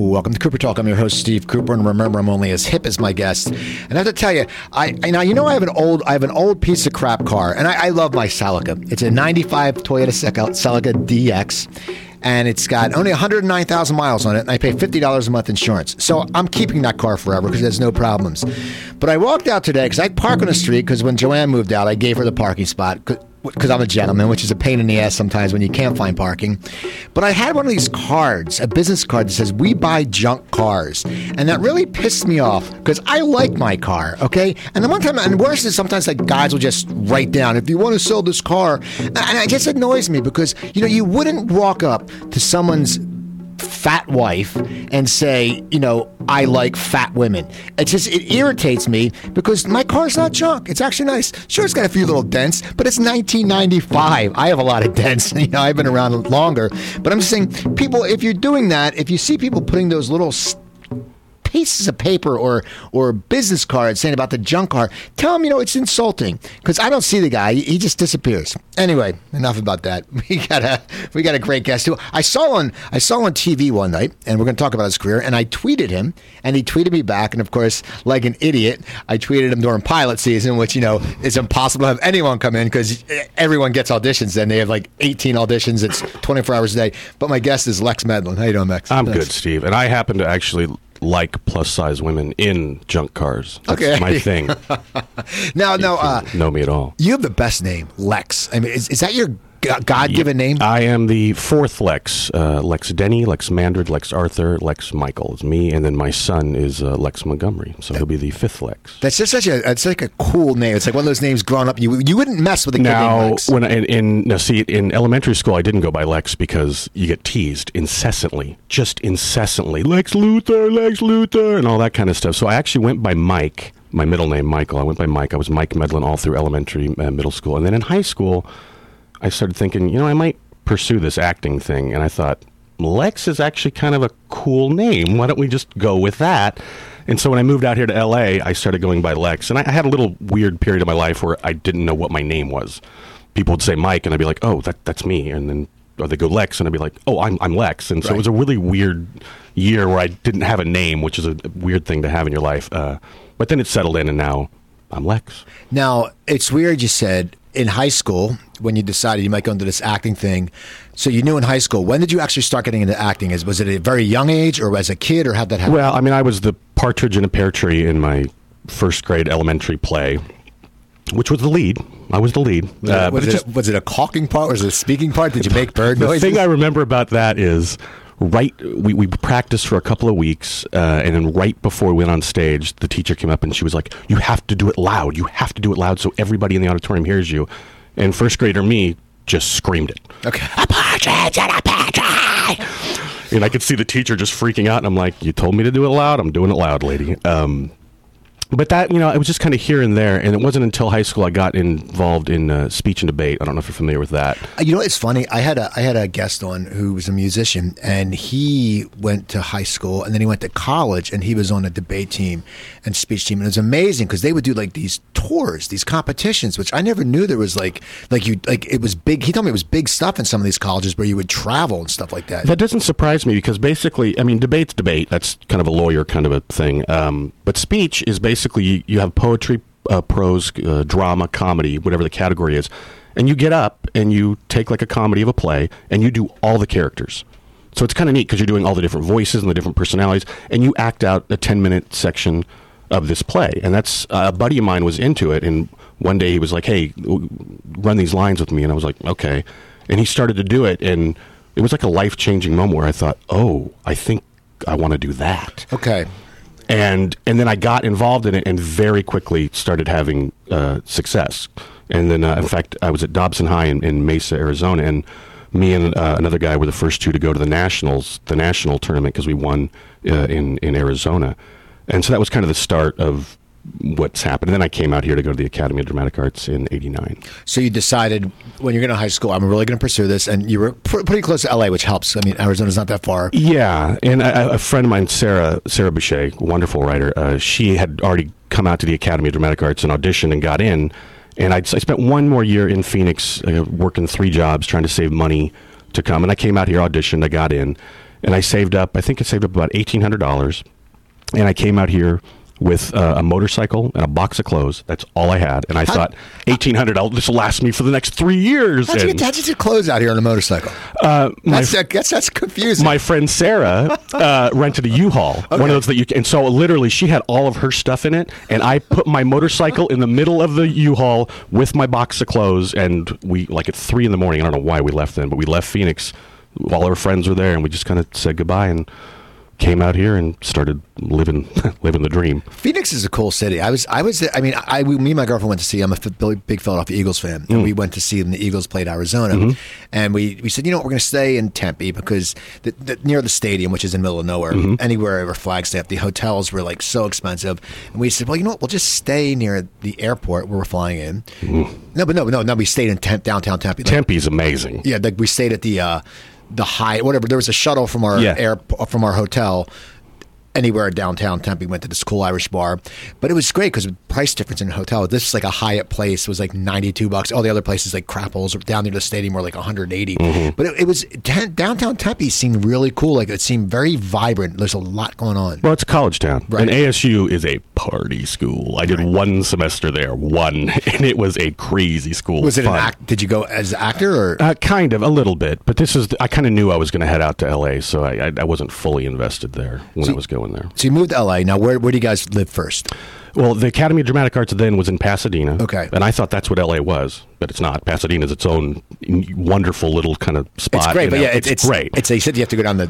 Welcome to Cooper Talk. I'm your host, Steve Cooper, and remember, I'm only as hip as my guest. And I have to tell you, I, I now you know I have an old I have an old piece of crap car, and I, I love my Celica. It's a '95 Toyota Celica DX and it's got only 109,000 miles on it, and I pay $50 a month insurance. So I'm keeping that car forever because there's no problems. But I walked out today because I park on the street because when Joanne moved out, I gave her the parking spot because I'm a gentleman, which is a pain in the ass sometimes when you can't find parking. But I had one of these cards, a business card that says, We buy junk cars. And that really pissed me off because I like my car, okay? And the one time, and worse is sometimes like guys will just write down, If you want to sell this car. And it just annoys me because, you know, you wouldn't walk up to someone's fat wife and say, you know, I like fat women. It just it irritates me because my car's not junk. It's actually nice. Sure, it's got a few little dents, but it's 1995. I have a lot of dents. You know, I've been around longer. But I'm just saying, people, if you're doing that, if you see people putting those little st- pieces of paper or or business cards saying about the junk car, tell him you know it's insulting because I don't see the guy. He just disappears. Anyway, enough about that. We got a we got a great guest too. I saw on I saw on TV one night, and we're going to talk about his career. And I tweeted him, and he tweeted me back. And of course, like an idiot, I tweeted him during pilot season, which you know is impossible to have anyone come in because everyone gets auditions. Then they have like 18 auditions. It's 24 hours a day. But my guest is Lex Medlin. How you doing, Lex? I'm Thanks. good, Steve. And I happen to actually like plus size women in junk cars. That's okay. my thing. now, no, uh, know me at all. You have the best name, Lex. I mean, is, is that your God given name? I am the fourth Lex. Uh, Lex Denny, Lex Mandred, Lex Arthur, Lex Michael It's me, and then my son is uh, Lex Montgomery. So he'll be the fifth Lex. That's just such a it's like a cool name. It's like one of those names growing up. You you wouldn't mess with a kid now, named Lex. when I, in, in now see in elementary school, I didn't go by Lex because you get teased incessantly, just incessantly. Lex Luthor, Lex Luthor, and all that kind of stuff. So I actually went by Mike. My middle name, Michael. I went by Mike. I was Mike Medlin all through elementary, uh, middle school, and then in high school. I started thinking, you know, I might pursue this acting thing. And I thought, Lex is actually kind of a cool name. Why don't we just go with that? And so when I moved out here to LA, I started going by Lex. And I had a little weird period of my life where I didn't know what my name was. People would say Mike, and I'd be like, oh, that, that's me. And then or they go Lex, and I'd be like, oh, I'm, I'm Lex. And so right. it was a really weird year where I didn't have a name, which is a weird thing to have in your life. Uh, but then it settled in, and now I'm Lex. Now, it's weird you said in high school when you decided you might go into this acting thing. So you knew in high school. When did you actually start getting into acting? Is was it at a very young age, or as a kid, or how did that happen? Well, I mean, I was the partridge in a pear tree in my first grade elementary play, which was the lead. I was the lead. Uh, was, it, just, was, it, a caulking part? Was it a speaking part? Did you make bird noises? The thing I remember about that is right we, we practiced for a couple of weeks uh, and then right before we went on stage the teacher came up and she was like you have to do it loud. You have to do it loud so everybody in the auditorium hears you. And first grader me just screamed it. Okay. A partridge and a pear and i could see the teacher just freaking out and i'm like you told me to do it loud. I'm doing it loud lady. Um, but that you know it was just kind of here and there and it wasn't until high school i got involved in uh, speech and debate. I don't know if you're familiar with that. Uh, you know it's funny i had a i had a guest on who was a musician and he went to high school and then he went to college and he was on a debate team and speech team and it was amazing because they would do like these tours these competitions which i never knew there was like like you like it was big he told me it was big stuff in some of these colleges where you would travel and stuff like that. That doesn't surprise me because basically i mean debate's debate that's kind of a lawyer kind of a thing um, but speech is basically basically you have poetry, uh, prose, uh, drama, comedy, whatever the category is, and you get up and you take like a comedy of a play and you do all the characters. So it's kind of neat because you're doing all the different voices and the different personalities, and you act out a 10 minute section of this play. And that's uh, a buddy of mine was into it, and one day he was like, "Hey, run these lines with me," and I was like, "Okay." And he started to do it, and it was like a life changing moment where I thought, "Oh, I think I want to do that." Okay and and then I got involved in it and very quickly started having uh, success. And then, uh, in fact, I was at Dobson High in, in Mesa, Arizona, and me and uh, another guy were the first two to go to the nationals, the national tournament, because we won uh, in in Arizona. And so that was kind of the start of what's happened. And then I came out here to go to the Academy of Dramatic Arts in '89. So you decided when you're going to high school, I'm really going to pursue this, and you were pr- pretty close to LA, which helps. I mean, Arizona's not that far. Yeah, and a, a friend of mine, Sarah Sarah Boucher, wonderful writer, uh, she had already come out to the Academy of Dramatic Arts and auditioned and got in. And I'd, I spent one more year in Phoenix, uh, working three jobs, trying to save money to come. And I came out here, auditioned, I got in and I saved up. I think I saved up about eighteen hundred dollars, and I came out here with uh, a motorcycle and a box of clothes. That's all I had, and I thought eighteen hundred. This will last me for the next three years. How'd you, And, get, how'd you get clothes out here on a motorcycle? uh, my That's, I guess that's confusing. my friend Sarah uh, rented a U-Haul, one of those that you can. And so literally, she had all of her stuff in it, and I put my motorcycle in the middle of the U-Haul with my box of clothes, and we like at three in the morning. I don't know why we left then, but we left Phoenix. All our friends were there, and we just kind of said goodbye and came out here and started living living the dream. Phoenix is a cool city. I was, I was, I mean, I, we, me and my girlfriend went to see. I'm a big Philadelphia Eagles fan, and mm. we went to see them. The Eagles played Arizona, mm-hmm. and we, we said, you know what, we're going to stay in Tempe because the, the, near the stadium, which is in the middle of nowhere, mm-hmm. anywhere over Flagstaff, the hotels were like so expensive, and we said, well, you know what, we'll just stay near the airport where we're flying in. Mm. No, but no, no, no, we stayed in Temp, downtown Tempe. Like, Tempe's amazing. yeah, like we stayed at the uh, the high whatever. There was a shuttle from our Yeah. air from our hotel anywhere downtown Tempe. Went to this cool Irish bar, but it was great because the price difference in a hotel. This is like a Hyatt place was like ninety two bucks. All the other places like Crapples or down near the stadium were like one hundred eighty. Mm-hmm. But it, it was ten, downtown Tempe seemed really cool. Like it seemed very vibrant. There's a lot going on. Well, it's a college town, Right. and ASU is a party school. I did one semester there, one, and it was a crazy school. Was it an act? Did you go as an actor or? Uh, kind of, a little bit, but this is. I kind of knew I was going to head out to LA, so I, I, I wasn't fully invested there when I was going there. so you moved to LA. Now where where do you guys live first? Well, the Academy of Dramatic Arts then was in Pasadena. Okay. and I thought that's what LA was, but it's not. Pasadena is its own wonderful little kind of spot. It's great, you but know? yeah, it's, it's great. It's you said you have to go down the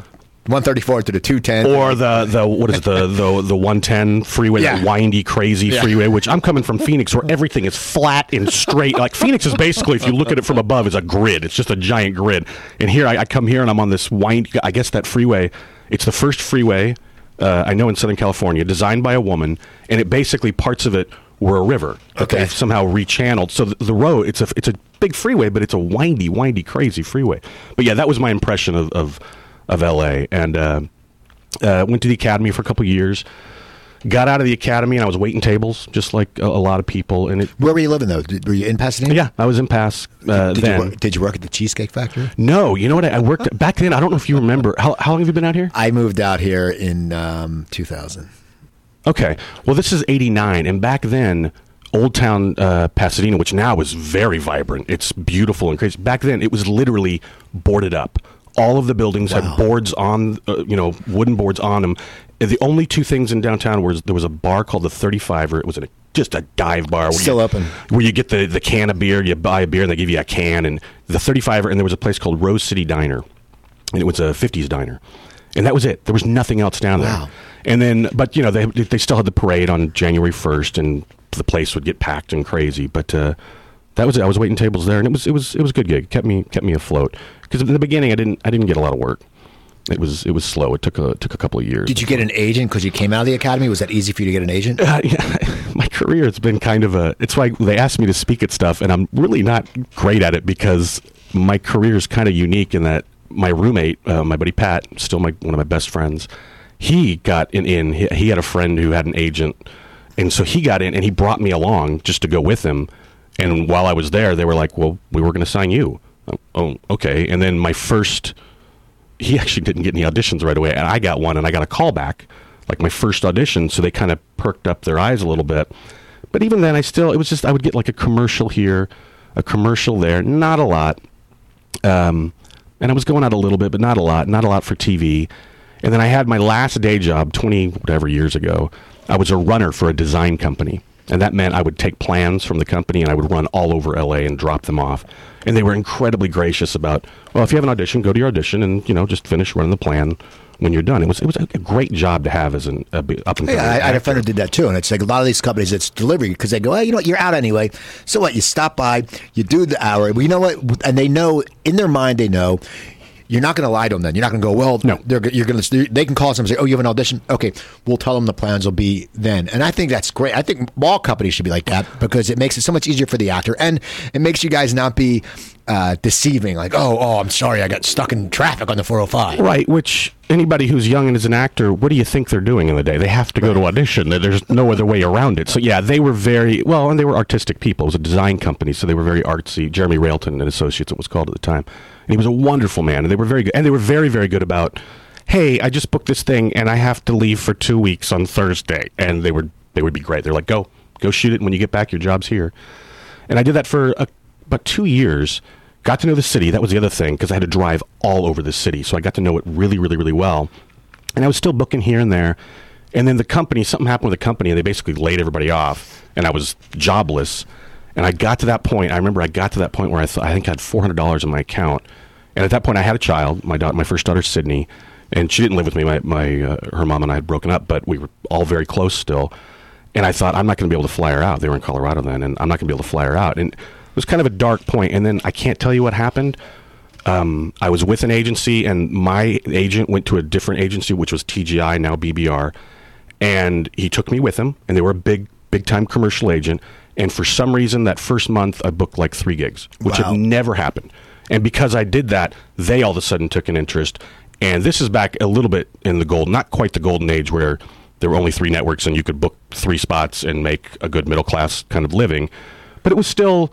134 to the 210. or the the what is it, the the the 110 freeway, Yeah. that windy, crazy Yeah. freeway. Which I'm coming from Phoenix, where everything is flat and straight. Like Phoenix is basically, if you look at it from above, is a grid. It's just a giant grid. And here, I, I come here and I'm on this wind. I guess that freeway. It's the first freeway uh, I know in Southern California, designed by a woman, and it basically parts of it were a river that Okay. they've somehow rechanneled. So the, the road, it's a it's a big freeway, but it's a windy, windy, crazy freeway. But yeah, that was my impression of of, of L.A. and. Uh, uh, went to the academy for a couple years. Got out of the academy and I was waiting tables, just like a, a lot of people. And it, Where were you living though? Did, were you in Pasadena? yeah, I was in Pass uh, Did then. you, work, did you work at the Cheesecake Factory? no, you know what? I, I worked back then. I don't know if you remember. How, how long have you been out here? I moved out here in um, 2000. Okay. Well, this is 89. And back then, Old Town uh, Pasadena, which now is very vibrant, it's beautiful and crazy. Back then, it was literally boarded up. All of the buildings Wow. had boards on, uh, you know, wooden boards on them. And the only two things in downtown was there was a bar called the 35er. It was a, just a dive bar. Where Still you, open. Where you get the, the can of beer, you buy a beer, and they give you a can. And the 35er, and there was a place called Rose City Diner. And it was a 50s diner. And that was it. There was nothing else down there. Wow. And then, but you know, they they still had the parade on January first, and the place would get packed and crazy. But uh, that was it. I was waiting tables there, and it was it was it was a good gig. kept me kept me afloat because in the beginning I didn't I didn't get a lot of work. It was it was slow. It took a took a couple of years. Did you get an agent because you came out of the academy? Was that easy for you to get an agent? Uh, yeah, my career has been kind of a. It's like they asked me to speak at stuff, and I'm really not great at it because my career is kind of unique in that my roommate, uh, my buddy Pat, still my one of my best friends, he got an in. He, he had a friend who had an agent, and so he got in, and he brought me along just to go with him. And while I was there, they were like, "Well, we were going to sign you." Oh, Oh, okay. And then my first he actually didn't get any auditions right away, and I got one, and I got a call back, like my first audition. So they kind of perked up their eyes a little bit. But even then, I still it was just I would get like a commercial here, a commercial there, not a lot. Um, and I was going out a little bit, but not a lot, not a lot for TV. And then I had my last day job, twenty whatever years ago. I was a runner for a design company. And that meant I would take plans from the company and I would run all over LA and drop them off. And they were incredibly gracious about, well, if you have an audition, go to your audition and, you know, just finish running the plan when you're done. It was it was a great job to have as an up and Yeah, coming I, I had a friend who did that too, and it's like a lot of these companies, it's delivery because they go, "Well, you know what, you're out anyway." So what? You stop by, you do the hour. Well, you know what? And they know in their mind, they know you're not going to lie to them. Then you're not going to go, "Well, No. they're you're going to." They can call us and say, "Oh, you have an audition." Okay, we'll tell them the plans will be then. And I think that's great. I think all companies should be like that because it makes it so much easier for the actor, and it makes you guys not be uh, deceiving. Like, "Oh, oh, I'm sorry, I got stuck in traffic on the 405." Right, which anybody who's young and is an actor, what do you think they're doing in the day? They have to go to audition. There- There's no other way around it. So yeah, they were very well, and they were artistic people. It was a design company, so they were very artsy. Jeremy Railton and Associates, it was called at the time, and he was a wonderful man. And they were very good, and they were very, very good about "Hey, I just booked this thing and I have to leave for two weeks on Thursday," and they would they would be great. They're like, "Go, go shoot it. And when you get back, your job's here." And I did that for a, about two years. Got to know the city. That was the other thing because I had to drive all over the city, so I got to know it really, really, really well. And I was still booking here and there. And then the company, something happened with the company, and they basically laid everybody off, and I was jobless. And I got to that point. I remember I got to that point where I thought I think I had four hundred dollars in my account, and at that point I had a child. My daughter, my first daughter, Sydney, and she didn't live with me. My, my uh, her mom and I had broken up, but we were all very close still. And I thought I'm not going to be able to fly her out. They were in Colorado then, and I'm not going to be able to fly her out. And it was kind of a dark point. And then I can't tell you what happened. Um, I was with an agency, and my agent went to a different agency, which was TGI, now BBR, and he took me with him. And they were a big, big time commercial agent. And for some reason, that first month, I booked like three gigs, which Wow. had never happened. And because I did that, they all of a sudden took an interest. And this is back a little bit in the gold, not quite the golden age where there were only three networks and you could book three spots and make a good middle class kind of living. But it was still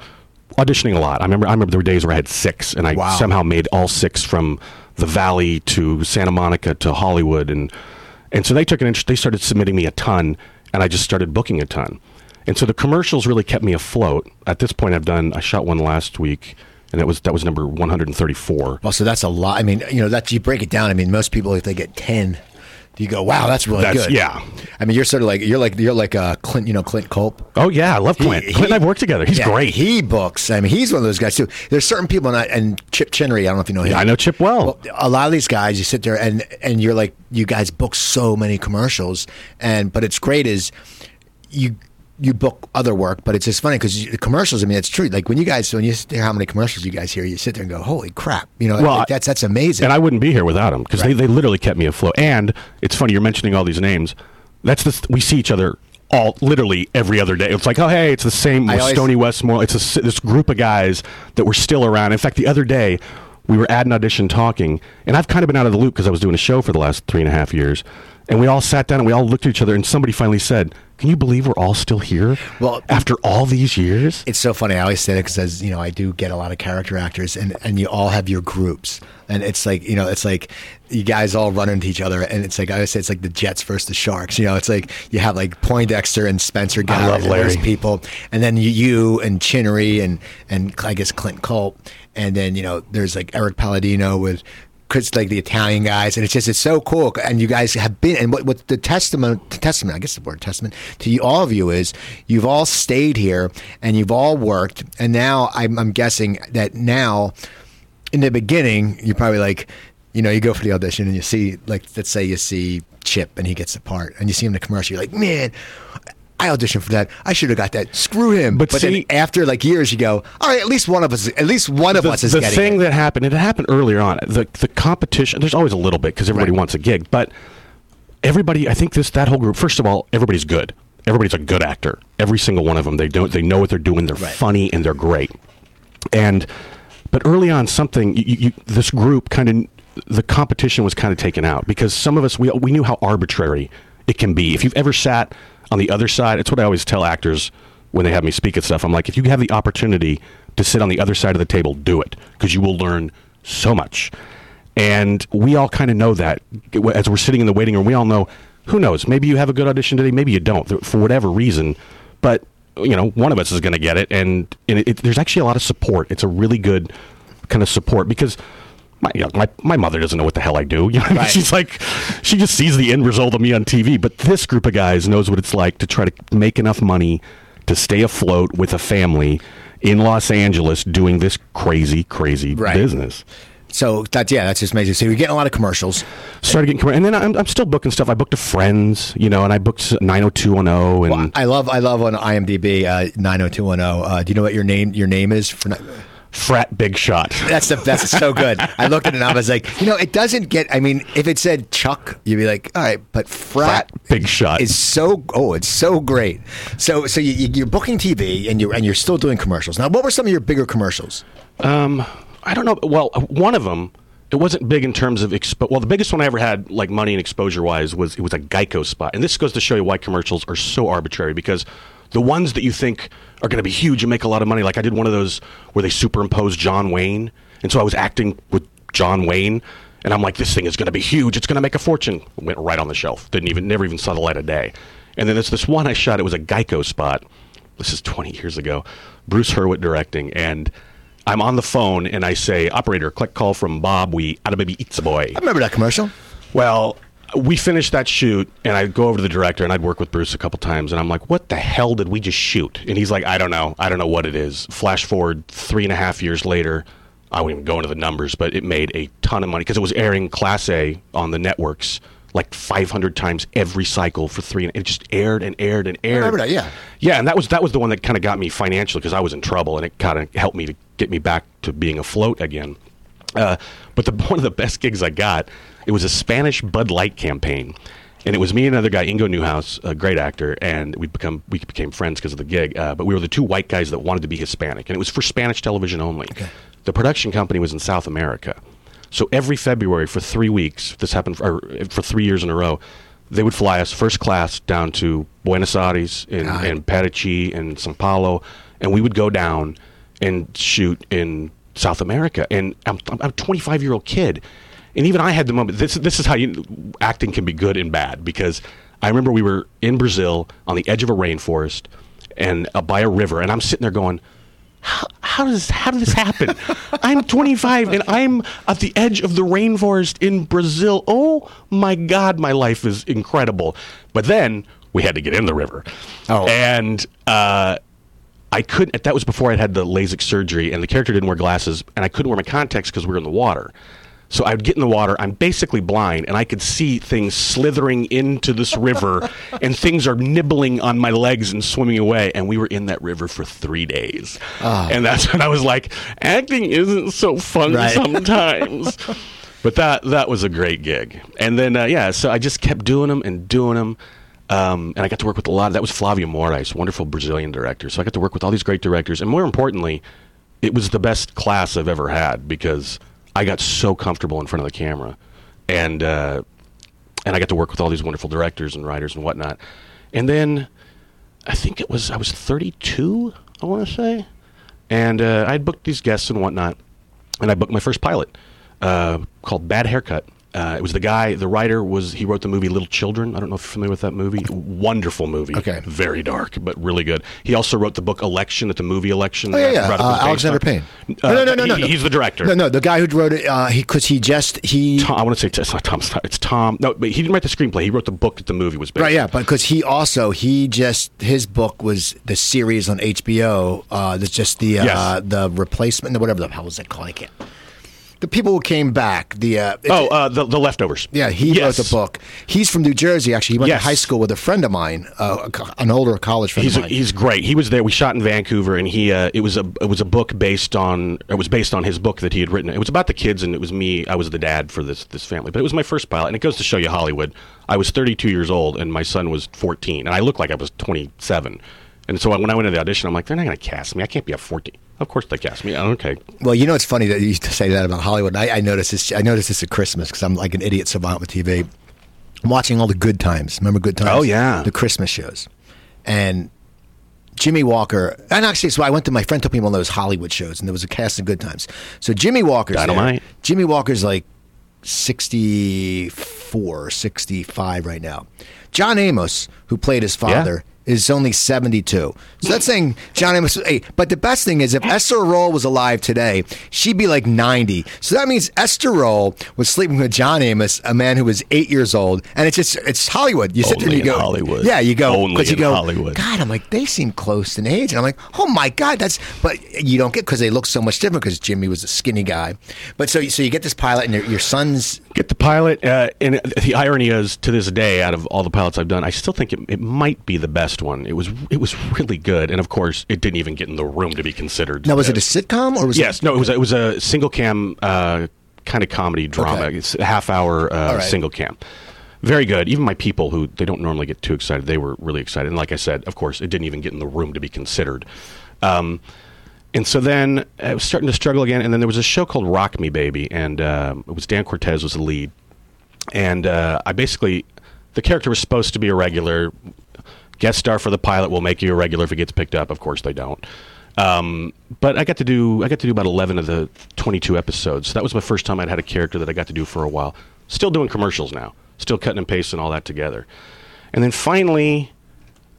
auditioning a lot. I remember I remember there were days where I had six and I Wow. somehow made all six from the Valley to Santa Monica to Hollywood and and so they took an interest they started submitting me a ton and I just started booking a ton. And so the commercials really kept me afloat. At this point I've done I shot one last week and that was that was number 134. Well, so that's a lot. I mean, you know, that you break it down. I mean, most people if they get ten, you go, "Wow, that's really That's- good." yeah. I mean, you're sort of like you're like you're like uh, Clint. You know, Clint Culp. Oh yeah, I love Clint. He- Clint and I've worked together. He's Yeah, great. He books. I mean, he's one of those guys too. There's certain people, and, I, and Chip Chinnery. I don't know if you know him. Yeah, I know Chip well. Well, a lot of these guys, you sit there and and you're like, you guys book so many commercials, and but it's great is you you book other work, but it's just funny because the commercials. I mean, it's true. Like when you guys when you hear how many commercials you guys hear, you sit there and go, "Holy crap!" You know, Well, like, that's that's amazing. And I wouldn't be here without them because Right. they, they literally kept me afloat. And it's funny you're mentioning all these names. That's the we see each other all literally every other day. It's like oh hey, it's the same with always- Stony Westmore. It's a this group of guys that were still around. In fact, the other day we were at an audition talking, and I've kind of been out of the loop because I was doing a show for the last three and a half years. And we all sat down and we all looked at each other, and somebody finally said, "Can you believe we're all still here? Well- after all these years." it's so funny. I always say that because you know I do get a lot of character actors, and and you all have your groups, and it's like you know it's like you guys all run into each other, and it's like I always say it's like the Jets versus the Sharks. You know, it's like you have like Poindexter and Spencer love and those people, and then you, you and Chinnery and and I guess Clint Culp, and then you know there's like Erik Palladino with. Chris, like the Italian guys, and it's just it's so cool. And you guys have been, and what, what the testament, testament, I guess the word testament to you, all of you is you've all stayed here and you've all worked, and now I'm, I'm guessing that now, in the beginning, you're probably like, you know, you go for the audition and you see, like, let's say you see Chip and he gets the part, and you see him in the commercial, you're like, man. I auditioned for that. I should have got that. Screw him. But then see- after like years, you go, all right. At least one of us. At least one of the, us is the getting thing it. that happened. It happened earlier on. The the competition. There's always a little bit because everybody Right. wants a gig, but everybody. I think this that whole group. First of all, everybody's good. Everybody's a good actor. Every single one of them. They don't. They know what they're doing. They're Right. funny and they're great. And but early on, something you, you, this group kind of the competition was kind of taken out because some of us we we knew how arbitrary it can be. If you've ever sat on the other side, it's what I always tell actors when they have me speak at stuff. I'm like, if you have the opportunity to sit on the other side of the table, do it because you will learn so much. And we all kind of know that as we're sitting in the waiting room, we all know who knows, maybe you have a good audition today, maybe you don't for whatever reason, but you know, one of us is going to get it. And, and it, it, there's actually a lot of support. It's a really good kind of support because my, you know, my, my mother doesn't know what the hell I do. You know, Right. she's like, she just sees the end result of me on TV. But this group of guys knows what it's like to try to make enough money to stay afloat with a family in Los Angeles doing this crazy, crazy Right. business. So that's yeah, that's just amazing. So you're getting a lot of commercials. Started getting, commer- and then I'm, I'm still booking stuff. I booked a Friends, you know, and I booked 90210 and I love I love on IMDb uh, 90210. Uh, do you know what your name your name is for? Ni- Frat Big Shot. That's the that's so good. I looked at it and I was like, you know, it doesn't get. I mean, if it said Chuck, you'd be like, all right, but frat, Frat Big Shot. is so oh, it's so great. So so you, you- you're booking TV and you're and you're still doing commercials. Now, what were some of your bigger commercials? Um, I don't know. Well, uh, one of them, it wasn't big in terms of expo. Well, the biggest one I ever had, like money and exposure wise, was it was a Geico spot, and this goes to show you why commercials are so arbitrary because the ones that you think are going to be huge and make a lot of money, like I did one of those where they superimposed John Wayne, and so I was acting with John Wayne. And I'm like, this thing is going to be huge. It's going to make a fortune. Went right on the shelf. Didn't even, never even saw the light of day. And then there's this one I shot. It was a Geico spot. This is 20 years ago. Bruce Hurwit directing. And I'm on the phone and I say, operator, click call from Bob. We out of baby eats a boy. I remember that commercial. Well, we finished that shoot, and I'd go over to the director, and I'd work with Bruce a couple times, and I'm like, "What the hell did we just shoot?" And he's like, "I don't know. I don't know what it is." Flash forward three and a half years later, I won't even go into the numbers, but it made a ton of money because it was airing Class A on the networks like 500 times every cycle for three. And it just aired and aired and aired. remember that, yeah. Yeah, and that was that was the one that kind of got me financially because I was in trouble, and it kind of helped me to get me back to being afloat again. Uh, but the one of the best gigs I got, it was a Spanish Bud Light campaign, and it was me and another guy, Ingo Newhouse, a great actor, and we become we became friends because of the gig. Uh, but we were the two white guys that wanted to be Hispanic, and it was for Spanish television only. The production company was in South America, so every February for three weeks, this happened for, or, for three years in a row. They would fly us first class down to Buenos Aires and, God. and Parachi and Sao Paulo, and we would go down and shoot in South America. And I'm, I'm a 25 year old kid, and even I had the moment. This this is how you acting can be good and bad because I remember we were in Brazil on the edge of a rainforest and uh, by a river, and I'm sitting there going. How, how does how did this happen? I'm 25 and I'm at the edge of the rainforest in Brazil. Oh my God, my life is incredible. But then we had to get in the river, Oh. and uh, I couldn't. That was before I'd had the LASIK surgery, and the character didn't wear glasses, and I couldn't wear my contacts because we were in the water. So I would get in the water. I'm basically blind, and I could see things slithering into this river, and things are nibbling on my legs and swimming away. And we were in that river for three days, and that's when I was like, acting isn't so fun Right. sometimes. but that that was a great gig. And then uh, yeah, so I just kept doing them and doing them. Um, and I got to work with a lot. That was Flavio Moraes, wonderful Brazilian director. So I got to work with all these great directors, and more importantly, it was the best class I've ever had because I got so comfortable in front of the camera, and uh, and I got to work with all these wonderful directors and writers and whatnot. And then I think it was I was 32, I want to say, and uh, I had booked these guests and whatnot, and I booked my first pilot uh, called Bad Haircut. Uh, it was the guy, the writer was he wrote the movie Little Children. I don't know if you're familiar with that movie. Wonderful movie. Okay. very dark but really good. He also wrote the book Election, at the movie Election. Oh yeah, yeah. Uh, Alexander. Payne. Uh, no, no, no, no, he- no. He's the director. No, no, the guy who wrote it. Uh, he because he just he. Tom, I want to say it's not Tom. It's Tom- No, but he didn't write the screenplay. He wrote the book that the movie was based. Right, yeah, but because he also he just his book was the series on HBO. Uh, that's just the uh, Yes. the replacement, whatever the hell was it called? I can't. The people who came back. The uh, Oh, uh, the the leftovers. yeah, he Yes. wrote the book. He's from New Jersey. Actually, he went Yes. to high school with a friend of mine, uh, an older college friend He's of mine. he's great. He was there. We shot in Vancouver, and he uh, it was a it was a book based on it was based on his book that he had written. It was about the kids, and it was me. I was the dad for this this family, but it was my first pilot, and it goes to show you Hollywood. I was 32 years old, and my son was 14, and I looked like I was 27. And so when I went to the audition, I'm like, they're not going to cast me. I can't be a 14. Of course they cast me. Oh, okay. Well, you know, it's funny that you used to say that about Hollywood. I, I noticed this. I noticed this at Christmas because I'm like an idiot savant with TV. I'm watching all the Good Times. Remember Good Times? Oh, yeah. the Christmas shows, and Jimmie Walker. And actually, so I went to my friend took me one of those Hollywood shows, and there was a cast of Good Times. So Jimmie Walker's there. Dynamite. Jimmie Walker's like 64, 65 right now. John Amos, who played his father, is only 72. So that's saying John Amos. Hey, but the best thing is if Esther Rolle was alive today, she'd be like 90. So that means Esther Rolle was sleeping with John Amos, a man who was eight years old. And it's just, it's Hollywood. You sit there and Only you go, Hollywood. Yeah, you go, Only you in go, Hollywood. God, I'm like, they seem close in age. And I'm like, oh my God, that's, but you don't get, because they look so much different because Jimmie was a skinny guy. But so, so you get this pilot and your, your son's Get the pilot, uh, and the irony is, to this day, out of all the pilots I've done, I still think it, it might be the best one. It was it was really good, and of course, it didn't even get in the room to be considered. Now, was it a sitcom or was Yes, it? no, it was a, it was a single cam uh, kind of comedy drama. Okay. It's a half hour uh, right. single cam. Very good. Even my people who they don't normally get too excited, they were really excited. And like I said, of course, it didn't even get in the room to be considered. Um, and so then I was starting to struggle again. And then there was a show called Rock Me Baby, and um, it was Dan Cortese was the lead. And uh, I basically, the character was supposed to be a regular guest star for the pilot. Will make you a regular if it gets picked up. Of course, they don't. Um, but I got to do I got to do about eleven of the twenty two episodes. That was my first time I'd had a character that I got to do for a while. Still doing commercials now. Still cutting and pasting all that together. And then finally,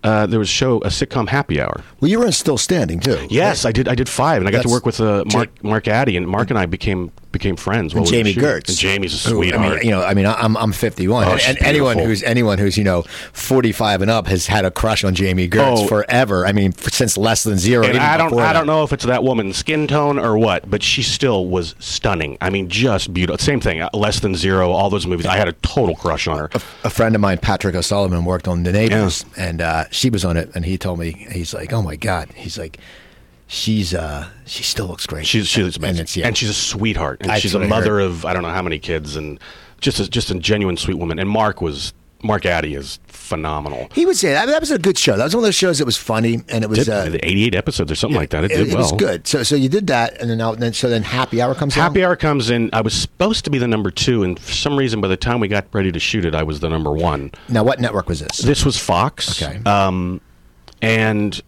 uh, there was a show, a sitcom Happy Hour. Well, you were still standing too. Yes, I did. I did five, and I got to work with uh, Mark Mark Addy, and Mark and I became became friends. while we Jami. Gertz. And Jami's a sweetheart. I mean, you know, I mean, I'm I'm 51, Oh, and, and anyone who's anyone who's you know 45 and up has had a crush on Jami Gertz Oh. forever. I mean, since less than zero. and I don't I that. don't know if it's that woman's skin tone or what, but she still was stunning. I mean, just beautiful. Same thing. uh, Less than zero. All those movies. I had a total crush on her. a friend of mine, Patrick O'Sullivan, worked on The Neighbors, and uh, she was on it. And he told me, he's like, "Oh my god," he's like, "She's uh, she still looks great." She's she's and amazing, it's yeah. and she's a sweetheart, and she's a mother of I don't know how many kids, and just a, just a genuine sweet woman. And Mark was Mark Addy is phenomenal. he was yeah, that, that was a good show. That was one of those shows that was funny, and it was Did, uh, 88 episodes or something like that. It, did it, well. It was good. So so you did that, and then now, then so then Happy Hour comes. Happy along? Hour comes in. I was supposed to be the number two, and for some reason, by the time we got ready to shoot it, I was the number one. Now, what network was this? This was Fox. Okay. Um, and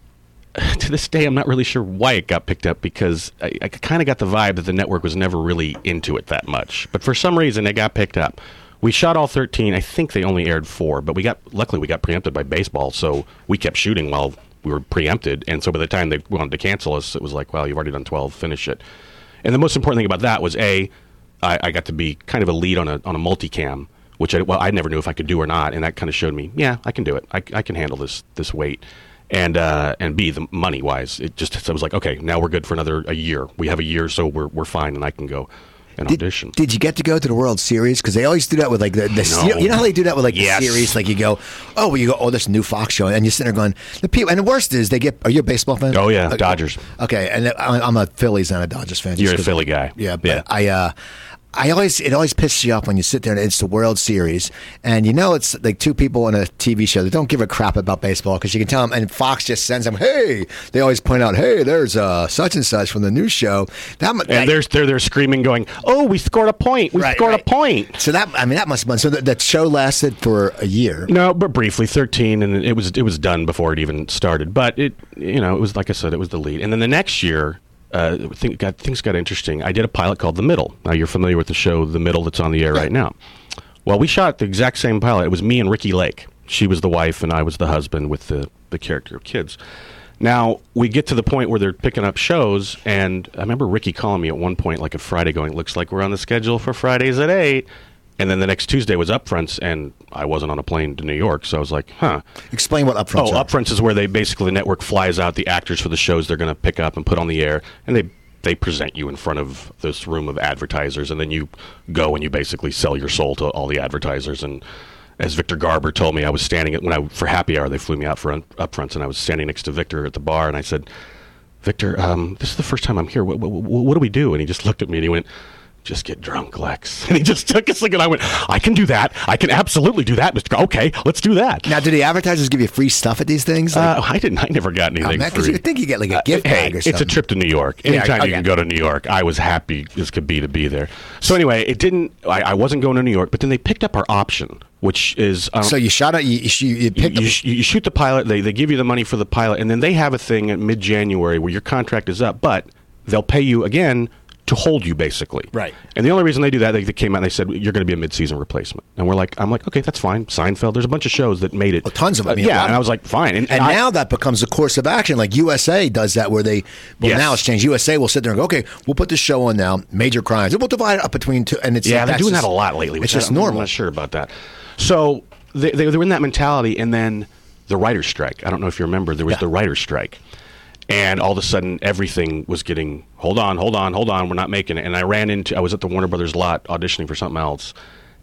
to this day, I'm not really sure why it got picked up because I, I kind of got the vibe that the network was never really into it that much. But for some reason, it got picked up. We shot all 13. I think they only aired four, but we got luckily we got preempted by baseball, so we kept shooting while we were preempted. And so by the time they wanted to cancel us, it was like, well, you've already done 12, finish it. And the most important thing about that was a, I, I got to be kind of a lead on a on a multicam, which I well I never knew if I could do or not, and that kind of showed me, yeah, I can do it. I, I can handle this this weight. And uh, and B the money wise, it just so I was like, okay, now we're good for another a year. We have a year, so we're we're fine, and I can go and Did, audition. did you get to go to the World Series? Because they always do that with like the, the No. you, know, how they do that with like Yes. the series. Like you go, oh, well, you go, oh, this new Fox show, and you're sitting there going, the people. And the worst is they get. Are you a baseball fan? Oh, yeah, Okay. Dodgers. Okay, and I- I'm a Phillies and a Dodgers fan. You're a Philly guy. Yeah, but Yeah. I. uh I always it always pisses you off when you sit there and it's the World Series and you know it's like two people in a TV show that don't give a crap about baseball because you can tell them and Fox just sends them hey they always point out hey there's uh such and such from the new show that mu- and they're they're they're screaming, going, "Oh, we scored a point! We Right, scored right. a point!" So that I mean that must have been so that, that show lasted for a year. No, but briefly, thirteen, and it was it was done before it even started. But it, you know, it was like I said, it was the lead. And then the next year, uh, got, things got interesting. I did a pilot called The Middle. Now you're familiar with the show The Middle that's on the air right now. Well, we shot the exact same pilot. It was me and Ricki Lake. She was the wife, and I was the husband with the the character of kids. Now we get to the point where they're picking up shows, and I remember Ricky calling me at one point, like a Friday, going, "Looks like we're on the schedule for Fridays at 8. And then the next Tuesday was upfronts, and I wasn't on a plane to New York, so I was like, "Huh." Explain what upfront. Oh, upfronts is where they basically the network flies out the actors for the shows they're going to pick up and put on the air, and they they present you in front of this room of advertisers, and then you go and you basically sell your soul to all the advertisers. And as Victor Garber told me, I was standing at when I for happy hour they flew me out for un, upfronts, and I was standing next to Victor at the bar, and I said, "Victor, um, this is the first time I'm here. What, what, what do we do?" And he just looked at me and he went. Just get drunk, Lex. And he just took a second. I went, I can do that. I can absolutely do that, Mr. Okay, let's do that. now, do the advertisers give you free stuff at these things? Like, Uh, I didn't. I never got anything because free. you think you get like a gift Uh, hey, bag or it's a trip to New York. Yeah, Anytime oh, you can go to New York, I was happy as could be to be there. So anyway, it didn't. I, I wasn't going to New York, but then they picked up our option, which is um, So you shot out. You, you, you you, picked you, up. sh- you shoot the pilot. They they give you the money for the pilot, and then they have a thing at mid January where your contract is up, but they'll pay you again to hold you basically. Right. And the only reason they do that, they, they came out and they said you're going to be a mid-season replacement, and we're like, I'm like, okay, that's fine. Seinfeld. There's a bunch of shows that made it. Well, tons of them, Uh, yeah, yeah, and I was like, fine. And, and I- now that becomes a course of action. Like USA does that, where they well Yes. now it's changed. USA will sit there and go, okay, we'll put this show on now. Major crimes. We'll divide it up between two, and it's Yeah, like, they're doing just- that a lot lately. It's just I- normal. I'm not sure about that. So they, they, they were in that mentality, and then the writer's strike. I don't know if you remember, there was Yeah. the writer's strike. And all of a sudden, everything was getting, hold on, hold on, hold on, we're not making it. And I ran into, I was at the Warner Brothers lot auditioning for something else,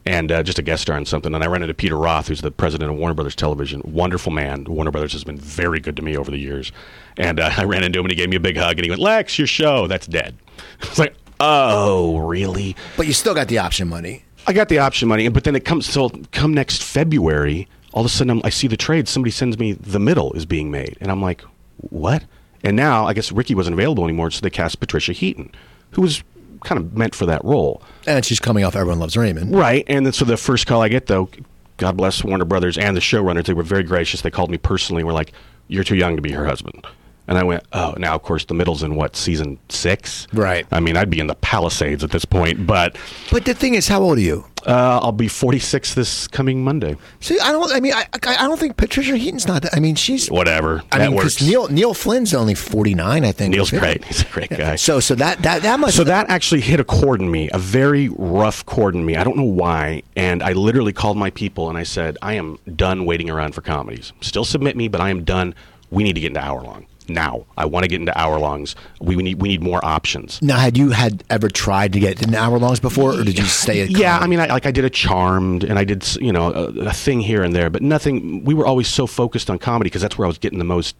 and uh, just a guest star on something. And I ran into Peter Roth, who's the president of Warner Brothers Television. Wonderful man. Warner Brothers has been very good to me over the years. And uh, I ran into him, and he gave me a big hug, and he went, Lex, your show, that's dead. It's like, oh, really? But you still got the option money. I got the option money, but then it comes so come next February. All of a sudden, I'm, I see the trade. Somebody sends me the middle is being made, and I'm like, what? And now I guess Ricki wasn't available anymore, so they cast Patricia Heaton, who was kind of meant for that role, And she's coming off Everyone Loves Raymond. right? And then, so the first call I get though, God bless Warner Brothers and the showrunners, they were very gracious. They called me personally. and were like, "You're too young to be her husband." And I went, oh, now of course the middle's in what season six? Right. I mean, I'd be in the Palisades at this point, but But the thing is, how old are you? uh, I'll be 46 this coming Monday. See, I don't. I mean, I, I don't think Patricia Heaton's not. That, I mean, she's. Whatever. I that mean, because Neil Neil Flynn's only forty nine. I think. Neil's great. He's a great guy. So so that that that must. So that actually hit a chord in me, a very rough chord in me. I don't know why. And I literally called my people and I said, I am done waiting around for comedies. Still submit me, but I am done. We need to get into hour long now. I want to get into hour longs. We, we need we need more options. now, had you had ever tried to get into hour longs before, or did you stay at? Yeah, I mean, I, like I did a Charmed, and I did you know a, a thing here and there, but nothing. We were always so focused on comedy because that's where I was getting the most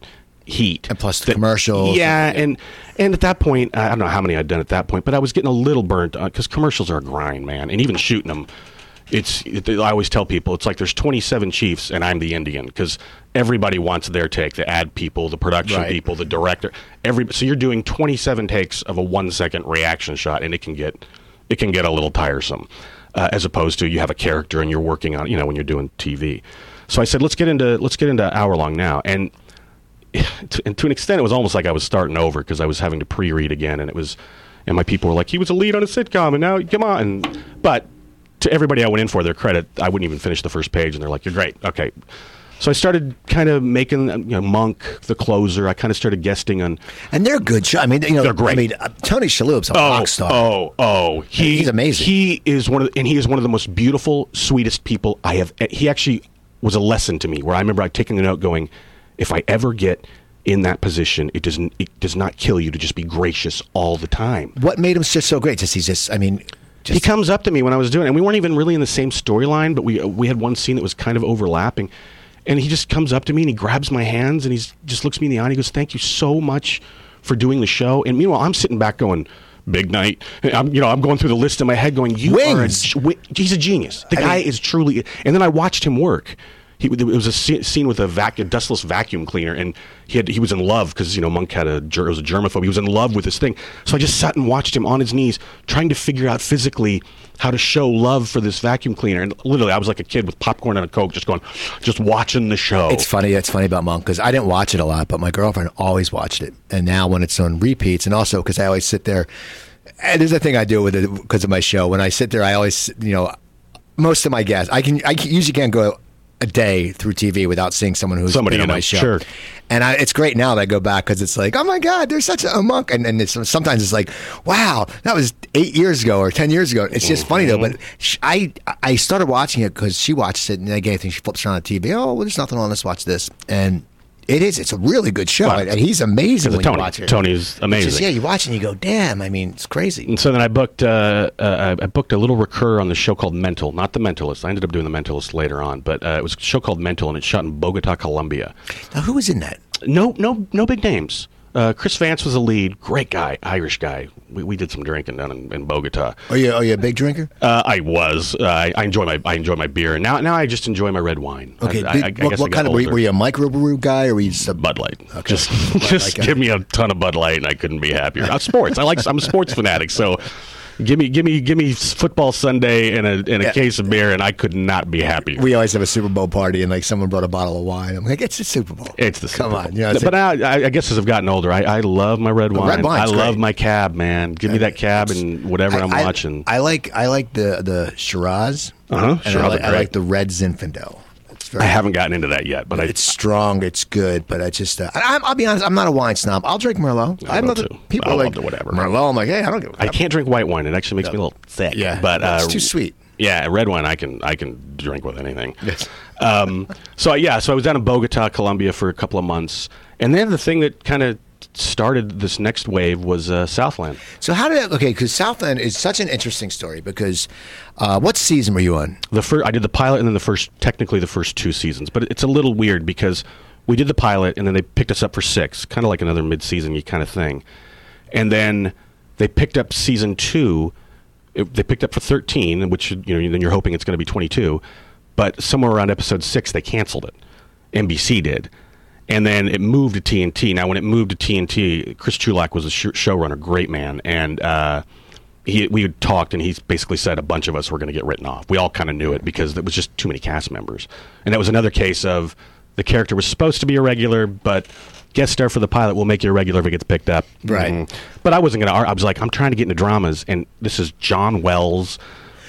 heat. And plus the commercials. Yeah, and and at that point, I don't know how many I'd done at that point, but I was getting a little burnt uh, because commercials are a grind, man, and even shooting them. It's. It, I always tell people it's like there's 27 chiefs and I'm the Indian because everybody wants their take. The ad people, the production Right. people, the director. Every so you're doing 27 takes of a one second reaction shot, and it can get it can get a little tiresome. Uh, as opposed to you have a character and you're working on you know when you're doing TV. So I said let's get into let's get into hour long now and to, and to an extent, it was almost like I was starting over because I was having to pre-read again, and it was, and my people were like, "He was a lead on a sitcom, and now come on." And, but to everybody I went in for their credit, I wouldn't even finish the first page, and they're like, "You're great, okay." So I started kind of making, you know, Monk the closer. I kind of started guesting on. and they're good. Show. I mean, you know, They're great. I mean, uh, Tony Shalhoub's a rock star. Oh, oh, he, He's amazing. He is one of, the, and he is one of the most beautiful, sweetest people I have. He actually was a lesson to me. Where I remember I taking a note, going, if I ever get in that position, it doesn't, it does not kill you to just be gracious all the time. What made him just so great? Just he's just. I mean, just he comes up to me when I was doing it, and we weren't even really in the same storyline, but we uh, we had one scene that was kind of overlapping. And he just comes up to me and he grabs my hands and he just looks me in the eye and he goes, "Thank you so much for doing the show." And meanwhile, I'm sitting back going, "Big night." I'm you know I'm going through the list in my head, going, "You are a, Wings. he's a genius. The I guy mean- is truly." And then I watched him work. He, it was a scene with a, vac- a dustless vacuum cleaner, and he had he was in love because you know Monk had a ger- was a germaphobe. He was in love with this thing. So I just sat and watched him on his knees, trying to figure out physically how to show love for this vacuum cleaner. And literally, I was like a kid with popcorn and a coke, just going, just watching the show. It's funny. It's funny about Monk because I didn't watch it a lot, but my girlfriend always watched it. And now when it's on repeats, and also because I always sit there, and there's a thing I do with it because of my show. When I sit there, I always, you know, most of my guests, I can, I usually can't go a day through TV without seeing someone who's Somebody been on know, my show. sure. And I, it's great now that I go back because it's like, oh my God, there's such a, monk. And, and it's, sometimes it's like, wow, that was eight years ago or 10 years ago. It's just funny though. But mm-hmm. sh- I, I started watching it because she watched it and I gave thing she flips around the TV. Oh, well, there's nothing on. Let's watch this. And it is. It's a really good show. And he's amazing when Tony, you watch it. Tony's It's just, amazing. yeah, you watch it and you go, damn. I mean, it's crazy. And so then I booked uh, uh, I booked a little recur on the show called Mental, not The Mentalist. I ended up doing The Mentalist later on, but uh, it was a show called Mental, and it's shot in Bogota, Colombia. Now, who was in that? No, no, no big names. Uh, Chris Vance was the lead. Great guy, Irish guy. We, we did some drinking down in, in Bogota. Are you, are you a big drinker? Uh, I was. Uh, I, I enjoy my I enjoy my beer, and now now I just enjoy my red wine. Okay. I, I, what what kind of, were you, were you a microbrew guy or were you just a Bud Light. Okay. Just Bud just Light give me a ton of Bud Light, and I couldn't be happier. Uh, sports. I like. I'm a sports fanatic, so. Give me, give me, give me football Sunday and a and a Yeah. case of beer, and I could not be happy. we always have a Super Bowl party and like someone brought a bottle of wine. I'm like, it's the Super Bowl. It's the come Super on. Bowl. You know, it's but I, I guess as I've gotten older, I, I love my red wine. red I love great. my cab, man. Give me that cab and whatever I'm watching. I like I like the the Shiraz. Uh-huh. And Shiraz I, like, I like the red Zinfandel. Very. I haven't gotten into that yet, but I, it's strong. It's good, but I just. Uh, I, I'll be honest. I'm not a wine snob. I'll drink Merlot. I will the- too. people love like whatever. Merlot. I'm like, hey, I don't give. I can't drink white wine. It actually makes me a little sick. Yeah. but uh, It's too sweet. Yeah, red wine I can I can drink with anything. Yes. Um, so yeah, so I was down in Bogota, Colombia for a couple of months, and then the thing that kind of started this next wave was uh, Southland. So how did that? Okay, because Southland is such an interesting story. Because uh, what season were you on? The first I did the pilot and then the first technically the first two seasons, but it's a little weird because we did the pilot and then they picked us up for six, kind of like another mid-season kind of thing, and then they picked up season two. It, they picked up for thirteen, which you know then you're hoping it's going to be twenty-two, but somewhere around episode six they canceled it. NBC did. And then it moved to TNT. Now, when it moved to TNT, Chris Chulack was a sh- showrunner, great man, and uh, he we had talked, and he basically said a bunch of us were going to get written off. We all kind of knew it because there was just too many cast members, and that was another case of the character was supposed to be a regular, but guest star for the pilot. We'll make you a regular if it gets picked up. Right. Mhm. But I wasn't gonna. I was like, I'm trying to get into dramas, and this is John Wells,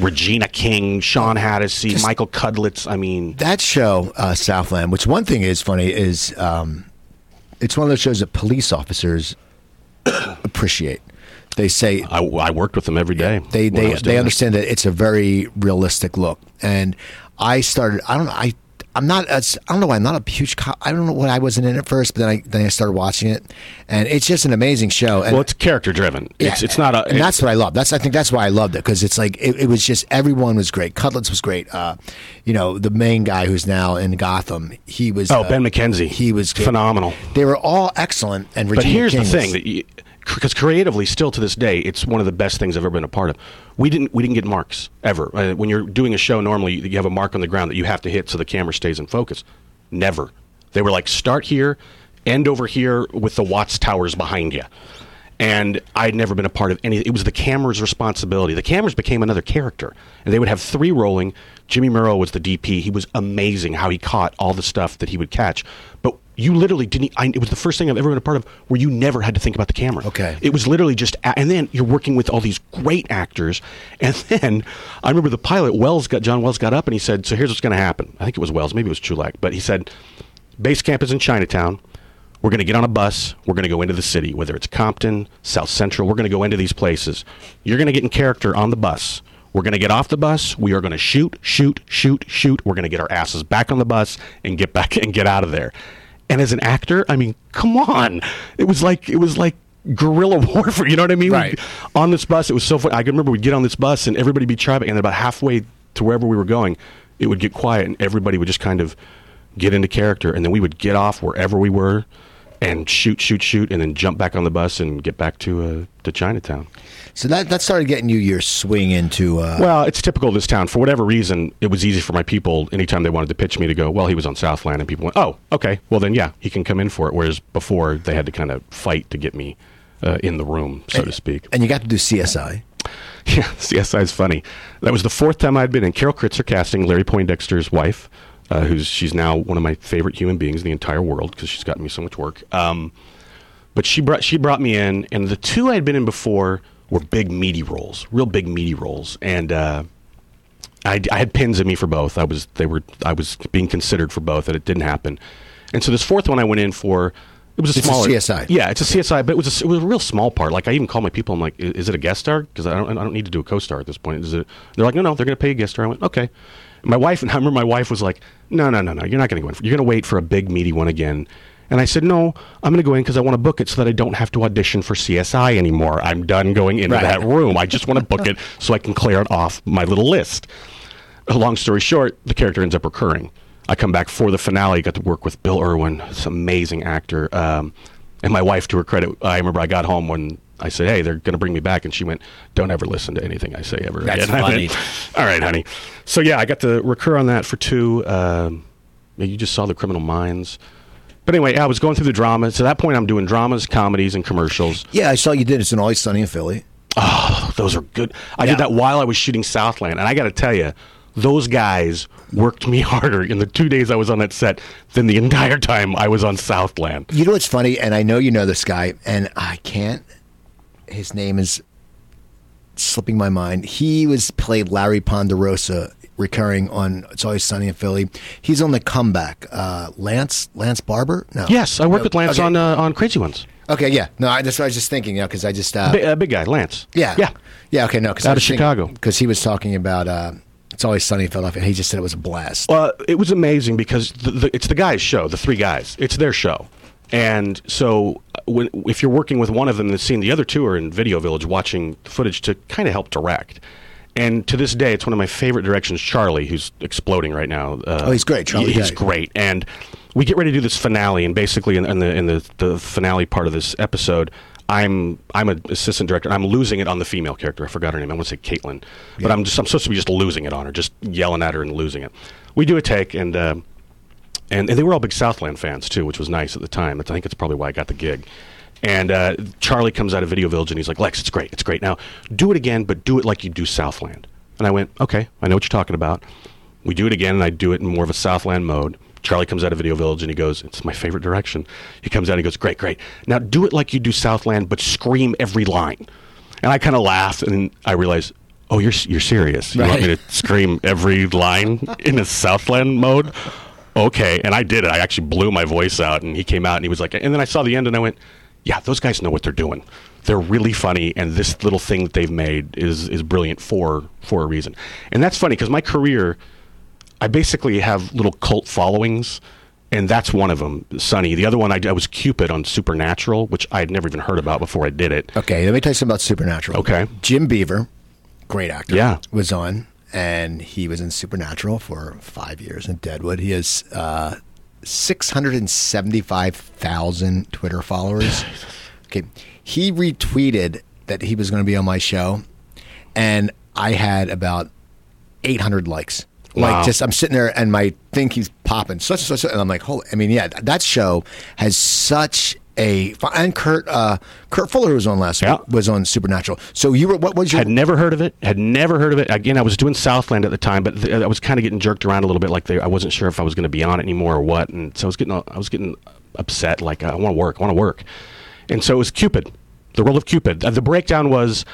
Regina King, Sean Hattie, Michael Cudlitz. I mean, that show, uh, Southland, which one thing is funny is um, it's one of those shows that police officers appreciate. They say I, I worked with them every day. they they they understand that it's a very realistic look. And I started. I don't know. I I'm not. As, I don't know why I'm not a huge. Co- I don't know why I wasn't in it first, but then I then I started watching it, and it's just an amazing show. And Well, it's character driven. It's it's not a. and that's what I love. That's I think that's why I loved it because it's like it, it was just everyone was great. Cudlitz was great. Uh, you know, the main guy who's now in Gotham, he was. oh, uh, Ben McKenzie. He was phenomenal. They were all excellent. And But here's King the was- thing that because creatively, still to this day, it's one of the best things I've ever been a part of. We didn't we didn't get marks ever. Uh, when you're doing a show, normally you have a mark on the ground that you have to hit so the camera stays in focus. Never. They were like start here, end over here with the Watts Towers behind you. And I'd never been a part of any. It was the camera's responsibility. The cameras became another character, and they would have three rolling. Jimmy Muro was the DP. He was amazing how he caught all the stuff that he would catch. But you literally didn't. I, it was the first thing I've ever been a part of where you never had to think about the camera. Okay. It was literally just, and then you're working with all these great actors, and then I remember the pilot Wells got John Wells got up and he said, "So here's what's going to happen." I think it was Wells, maybe it was Chulack, but he said, "Base camp is in Chinatown." We're going to get on a bus. We're going to go into the city, whether it's Compton, South Central. We're going to go into these places. You're going to get in character on the bus. We're going to get off the bus. We are going to shoot, shoot, shoot, shoot. We're going to get our asses back on the bus and get back and get out of there. And as an actor, I mean, come on. It was like it was like guerrilla warfare. You know what I mean? Right. We'd- On this bus, it was so fun. I can remember we'd get on this bus and everybody be tribing, and then about halfway to wherever we were going, it would get quiet, and everybody would just kind of get into character, and then we would get off wherever we were and shoot, shoot, shoot, and then jump back on the bus and get back to uh, to Chinatown. So that that started getting you your swing into. Uh, Well, it's typical of this town. For whatever reason, it was easy for my people anytime they wanted to pitch me to go, well, he was on Southland, and people went, oh, okay, well then, yeah, he can come in for it. Whereas before, they had to kind of fight to get me uh, in the room, so to speak. and you got to do CSI. Yeah, CSI is funny. That was the fourth time I'd been in. Carol Kritzer casting Larry Poindexter's wife, uh, who's she's now one of my favorite human beings in the entire world because she's gotten me so much work. Um, but she brought she brought me in, and the two I had been in before were big meaty roles, real big meaty roles, and uh, I, I had pins in me for both. I was they were I was being considered for both, and it didn't happen. And so this fourth one I went in for. It was a It's a smaller CSI. Yeah, it's a CSI, but it was a, it was a real small part. Like I even called my people. I'm like, "I- is it a guest star? Because I don't I don't need to do a co-star at this point. Is it? They're like, no, no, they're going to pay a guest star. I went, okay. My wife and I remember my wife was like, no, no, no, no, you're not going to go in. You're going to wait for a big meaty one again. And I said, no, I'm going to go in because I want to book it so that I don't have to audition for CSI anymore. I'm done going into Right. that room. I just want to book it so I can clear it off my little list. A long story short, the character ends up recurring. I come back for the finale, got to work with Bill Irwin, this amazing actor. Um, and my wife, to her credit, I remember I got home when I said, "Hey, they're going to bring me back," and she went, "Don't ever listen to anything I say ever That's again." Funny. went, All right, honey. So yeah, I got to recur on that for two. Um, you just saw the Criminal Minds. But anyway, I was going through the dramas. So at that point, I'm doing dramas, comedies, and commercials. Yeah, I saw you did. It. It's an Always Sunny in Philly. Oh, those are good. I Yeah. did that while I was shooting Southland, and I got to tell you, those guys worked me harder in the two days I was on that set than the entire time I was on Southland. You know what's funny, and I know you know this guy, and I can't. His name is slipping my mind. He was played Larry Ponderosa, recurring on It's Always Sunny in Philly. He's on the comeback. Uh, Lance Lance Barber. No. Yes, I worked No, with Lance okay. on uh, on Crazy Ones. Okay, yeah. No, I, that's what I was just thinking. You know, because I just. Uh, Big, uh, big guy, Lance. yeah. yeah. Yeah. Okay. No, because Out of Chicago. Because he was talking about. Uh, it's always sunny in Philadelphia. And he just said it was a blast. Well, it was amazing because the, the, it's the guys' show, the three guys. It's their show, and so uh, when, if you're working with one of them in the scene, the other two are in Video Village watching footage to kind of help direct. And to this day, it's one of my favorite directions. Charlie, who's exploding right now. Uh, Oh, he's great, Charlie He's Day. great, and we get ready to do this finale, and basically in, in the in the, the finale part of this episode. I'm I'm an assistant director. and I'm losing it on the female character. I forgot her name. I want to say Caitlin, but I'm just I'm supposed to be just losing it on her, just yelling at her and losing it. We do a take, and uh, and, and they were all big Southland fans too, which was nice at the time. I think it's probably why I got the gig. And uh, Charlie comes out of Video Village and he's like, Lex, it's great, it's great. Now do it again, but do it like you do Southland. And I went, okay, I know what you're talking about. We do it again, and I do it in more of a Southland mode. Charlie comes out of Video Village and he goes, "It's my favorite direction." He comes out and he goes, "Great, great. Now do it like you do Southland, but scream every line." And I kind of laughed, and I realized, "Oh, you're you're serious? You want me to scream every line in a Southland mode?" Okay, and I did it. I actually blew my voice out, and he came out and he was like, and then I saw the end, and I went, "Yeah, those guys know what they're doing. They're really funny, and this little thing that they've made is is brilliant for for a reason." And that's funny because my career, I basically have little cult followings, and that's one of them. Sunny. The other one, I, I was Cupid on Supernatural, which I had never even heard about before I did it. Okay, let me tell you something about Supernatural. Okay. Jim Beaver, great actor. Yeah. was on, and he was in Supernatural for five years in Deadwood. He has uh, six hundred and seventy-five thousand Twitter followers. Okay, he retweeted that he was going to be on my show, and I had about eight hundred likes. Wow. Like just I'm sitting there and my thing keeps popping, such and such, and I'm like, holy! I mean, yeah, that show has such a and Kurt uh, Kurt Fuller was on last Yeah. week was on Supernatural. So you were what was your Had never heard of it. Had never heard of it. Again, I was doing Southland at the time, but th- I was kind of getting jerked around a little bit. Like they, I wasn't sure if I was going to be on it anymore or what, and so I was getting, I was getting upset. Like I want to work, I want to work, and so it was Cupid, the role of Cupid. Uh, The breakdown was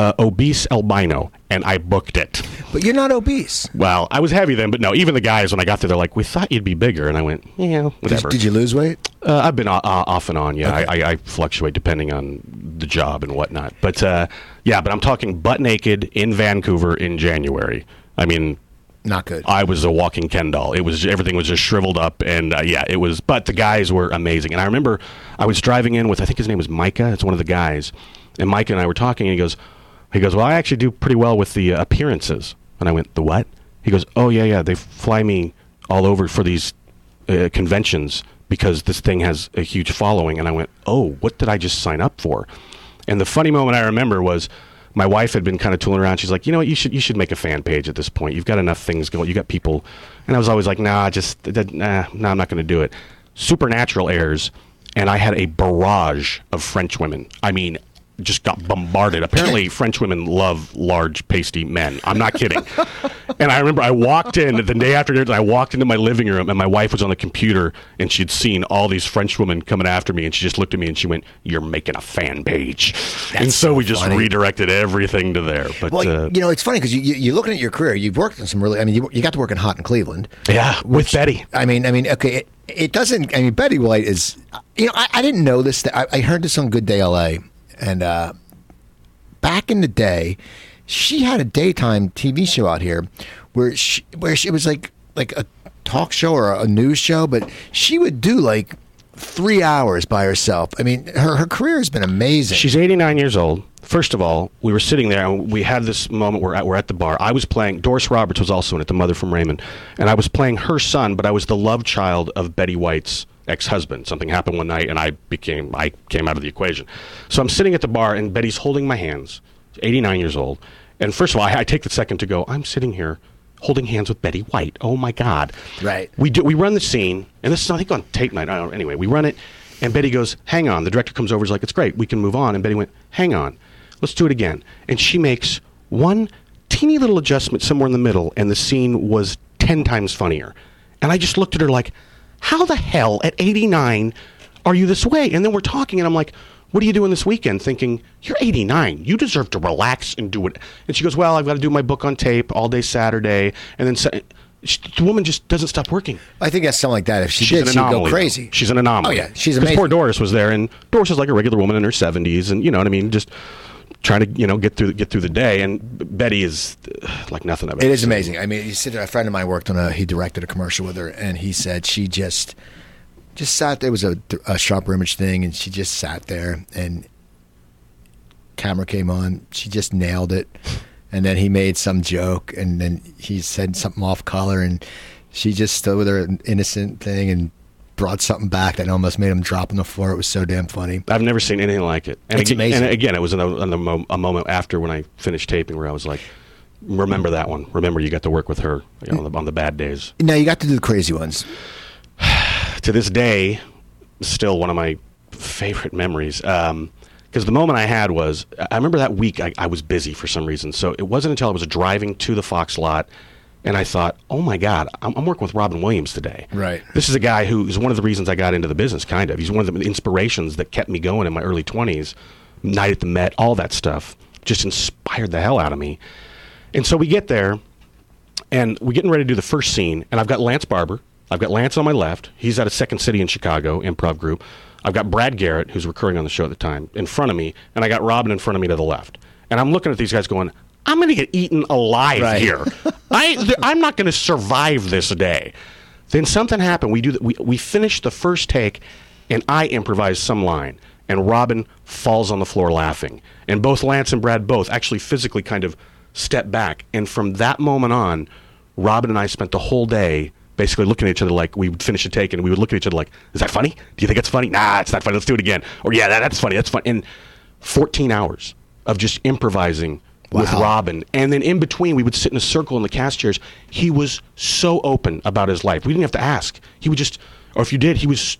uh, obese albino, and I booked it. But you're not obese. Well, I was heavy then, but no. Even the guys when I got there, they're like, "We thought you'd be bigger," and I went, "Yeah, Did, whatever." did you lose weight? Uh, I've been off and on. Yeah, Okay. I, I, I fluctuate depending on the job and whatnot. But uh, yeah, but I'm talking butt naked in Vancouver in January. I mean, Not good. I was a walking Ken doll. It was everything was just shriveled up, and uh, yeah, it was. But the guys were amazing, and I remember I was driving in with I think his name was Micah. It's one of the guys, and Micah and I were talking, and he goes, he goes, well, I actually do pretty well with the uh, appearances, and I went, the what? He goes, oh yeah, yeah, they fly me all over for these uh, conventions because this thing has a huge following, and I went, oh, what did I just sign up for? And the funny moment I remember was my wife had been kind of tooling around. She's like, you know what, you should you should make a fan page at this point. You've got enough things going. You got people, and I was always like, nah, just nah, nah, I'm not going to do it. Supernatural airs, and I had a barrage of French women. I mean. Just got bombarded. Apparently, French women love large, pasty men. I'm not kidding. and I remember I walked in the day after dinner. I walked into my living room, and my wife was on the computer, and she'd seen all these French women coming after me, and she just looked at me and she went, "You're making a fan page." and so, so we just funny. redirected everything to there. But Well, uh, you know, it's funny because you, you, you're looking at your career. You've worked in some really. I mean, you, you got to work in Hot in Cleveland. yeah, with Betty. I mean, I mean, okay, it, it doesn't. I mean, Betty White is. You know, I, I didn't know this. I, I heard this on Good Day LA, and uh, back in the day, she had a daytime TV show out here where she, where she was like like a talk show or a news show, but she would do like three hours by herself. I mean, her her career has been amazing. She's 89 years old. First of all, we were sitting there and we had this moment where we're at the bar. I was playing, Doris Roberts was also in it, the mother from Raymond. And I was playing her son, but I was the love child of Betty White's ex husband. Something happened one night and I became, I came out of the equation. So I'm sitting at the bar and Betty's holding my hands, 89 years old. And first of all, I, I take the second to go, I'm sitting here holding hands with Betty White. Oh my God. Right. We do. We run the scene, and this is I think on tape night. I don't. Anyway, we run it, and Betty goes, "Hang on." The director comes over. Is like, "It's great. We can move on." And Betty went, "Hang on, let's do it again." And she makes one teeny little adjustment somewhere in the middle, and the scene was ten times funnier. And I just looked at her like, "How the hell at 89 are you this way?" And then we're talking, and I'm like. What are you doing this weekend? Thinking, you're 89. You deserve to relax and do it. And she goes, Well, I've got to do my book on tape all day Saturday. And then sa- she, the woman just doesn't stop working. I think that's something like that. If she She's did, an she'd anomaly. go though. crazy. She's an anomaly. Oh yeah, she's amazing. Poor Doris was there, and Doris is like a regular woman in her seventies, and you know what I mean, just trying to you know get through get through the day. And Betty is uh, like nothing of it. It is amazing. I mean, you sit there. A friend of mine worked on a. He directed a commercial with her, and he said she just, just sat there. It was a, a sharper image thing, and she just sat there, and camera came on. She just nailed it, and then he made some joke, and then he said something off color, and she just stood with her innocent thing and brought something back that almost made him drop on the floor. It was so damn funny. I've never seen anything like it. And It's again, amazing. And again, it was in a, in a, mo- a moment after when I finished taping where I was like, "Remember that one? Remember you got to work with her you know, on, the, on the bad days." Now you got to do the crazy ones. to this day, still one of my favorite memories. Um, because the moment I had was, I remember that week I, I was busy for some reason. So it wasn't until I was driving to the Fox lot and I thought, oh my God, I'm, I'm working with Robin Williams today. Right. This is a guy who is one of the reasons I got into the business, kind of. He's one of the inspirations that kept me going in my early 20s. Night at the Met, all that stuff just inspired the hell out of me. And so we get there, and we're getting ready to do the first scene, and I've got Lance Barber. I've got Lance on my left. He's at a Second City in Chicago improv group. I've got Brad Garrett, who's recurring on the show at the time, in front of me, and I got Robin in front of me to the left. And I'm looking at these guys going, I'm going to get eaten alive Right. here. I, th- I'm not going to survive this day. Then something happened. We do th- we we finish the first take, and I improvise some line, and Robin falls on the floor laughing, and both Lance and Brad both actually physically kind of step back, and from that moment on, Robin and I spent the whole day basically looking at each other like we would finish a take, and we would look at each other like, "Is that funny? Do you think it's funny? Nah, it's not funny. Let's do it again." Or yeah, that, that's funny. That's fun. And 14 hours of just improvising with Robin. And then in between, we would sit in a circle in the cast chairs. He was so open about his life. We didn't have to ask. He would just, or if you did, he was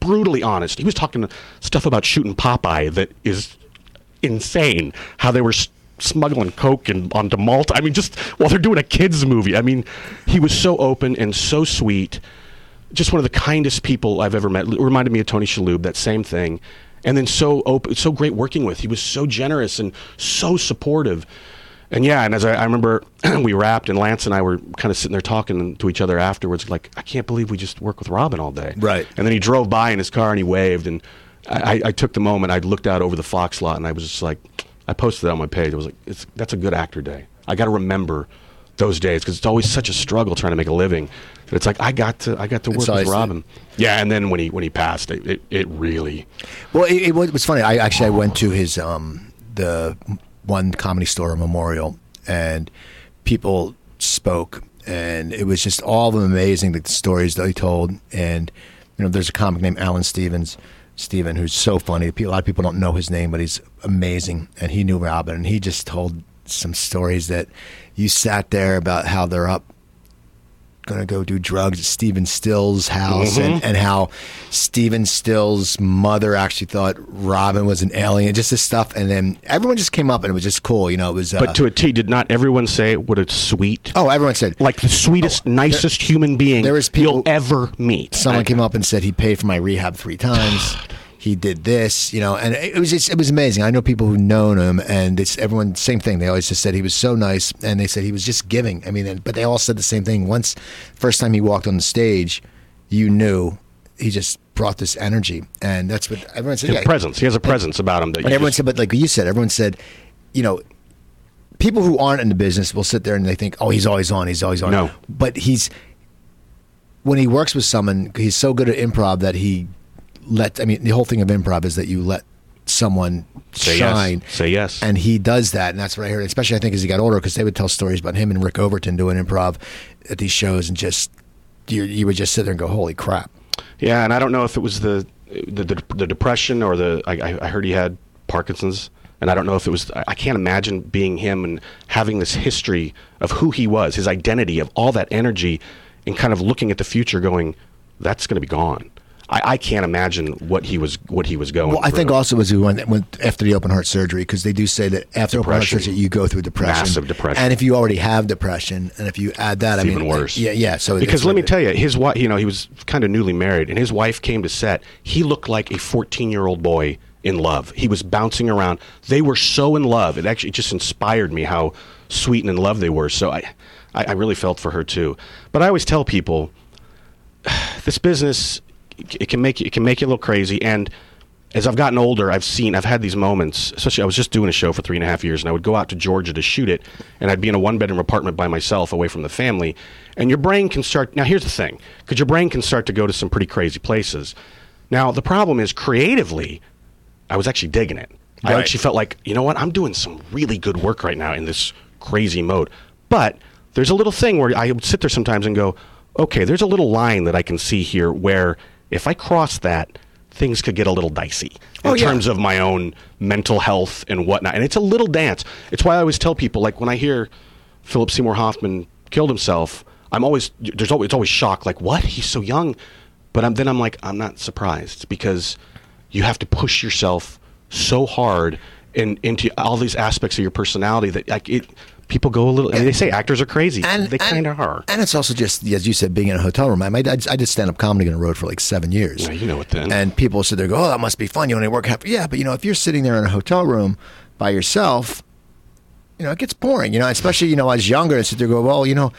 brutally honest. He was talking stuff about shooting Popeye that is insane. How they were s- smuggling coke and onto Malta. I mean, just while they're doing a kids movie. I mean, he was so open and so sweet. Just one of the kindest people I've ever met. It reminded me of Tony Shalhoub. That same thing. And then so open, so great working with. He was so generous and so supportive. And yeah, and as I, I remember, we wrapped, and Lance and I were kind of sitting there talking to each other afterwards, like, I can't believe we just worked with Robin all day. Right. And then he drove by in his car and he waved, and I, I- I took the moment. I looked out over the Fox lot, and I was just like, I posted that on my page. I was like, it's, that's a good actor day. I got to remember those days because it's always such a struggle trying to make a living. It's like I got to, I got to work with Robin. Yeah, and then when he when he passed, it, it, it really. Well, it, it was funny. I actually I went to his um the one comedy store memorial, and people spoke, and it was just all of them amazing. The stories that he told, and you know, there's a comic named Alan Stevens. Steven, who's so funny. A lot of people don't know his name, but he's amazing. And he knew Robin, and he just told some stories that you sat there about how they're up going to go do drugs at Stephen Stills' house and, and how Stephen Stills' mother actually thought Robin was an alien, just this stuff. And then everyone just came up and it was just cool. You know, it was. Uh, But to a T, did not everyone say what a sweet, oh, everyone said. like the sweetest, nicest human being there was people- you'll ever meet? Someone I- came up and said he paid for my rehab three times. he did this, you know, and it was just, it was amazing. I know people who've known him, and it's everyone same thing. They always just said he was so nice, and they said he was just giving. I mean, and, but they all said the same thing. Once, first time he walked on the stage, you knew he just brought this energy, and that's what everyone said. Yeah. presence. He has a presence about him that you everyone just- said, but like you said, everyone said, you know, people who aren't in the business will sit there and they think, oh, he's always on, he's always on. No. But he's, when he works with someone, he's so good at improv that he let, I mean, the whole thing of improv is that you let someone Say yes. shine. Say yes. And he does that. And that's what I heard, especially I think as he got older, because they would tell stories about him and Rick Overton doing improv at these shows and just, you, you would just sit there and go, holy crap. Yeah, and I don't know if it was the the, the, the depression or the I, I- heard he had Parkinson's, and I don't know if it was. I can't imagine being him and having this history of who he was, his identity, of all that energy, and kind of looking at the future, going, "That's going to be gone." I, I can't imagine what he was what he was going. Well, I think also as we went, went after the open heart surgery because they do say that after open heart Depression. surgery you go through depression, Massive depression. and if you already have depression, and if you add that, I mean, even worse. Yeah, yeah. So because let me tell you, his wife, you know, he was kind of newly married, and his wife came to set. He looked like a 14 year old boy in love. He was bouncing around. They were so in love. It actually just inspired me how sweet and in love they were. So I, I, I really felt for her too. But I always tell people, this business, it can make you, it can make you a little crazy. And as I've gotten older, I've seen, I've had these moments. Especially, I was just doing a show for three and a half years, and I would go out to Georgia to shoot it, and I'd be in a one bedroom apartment by myself, away from the family. And your brain can start. Now, here's the thing, because your brain can start to go to some pretty crazy places. Now, the problem is creatively, I was actually digging it. I actually felt like, you know what, I'm doing some really good work right now in this crazy mode. But there's a little thing where I would sit there sometimes and go, okay, there's a little line that I can see here where if I cross that, things could get a little dicey in Oh, yeah. terms of my own mental health and whatnot. And it's a little dance. It's why I always tell people, like when I hear Philip Seymour Hoffman killed himself, I'm always there's always it's always shock, like what? He's so young. But I'm, then I'm like, I'm not surprised because you have to push yourself so hard in, into all these aspects of your personality that like it people go a little. I mean, they say actors are crazy. And they kind of are. And it's also just, as you said, being in a hotel room. I, I, I did stand up comedy on the road for like seven years. Yeah, you know it then. And people sit there and go, oh, that must be fun. You only work half. Yeah, but you know, if you're sitting there in a hotel room by yourself, you know, it gets boring. You know, especially you know, as younger, and sit there and go, well, you know,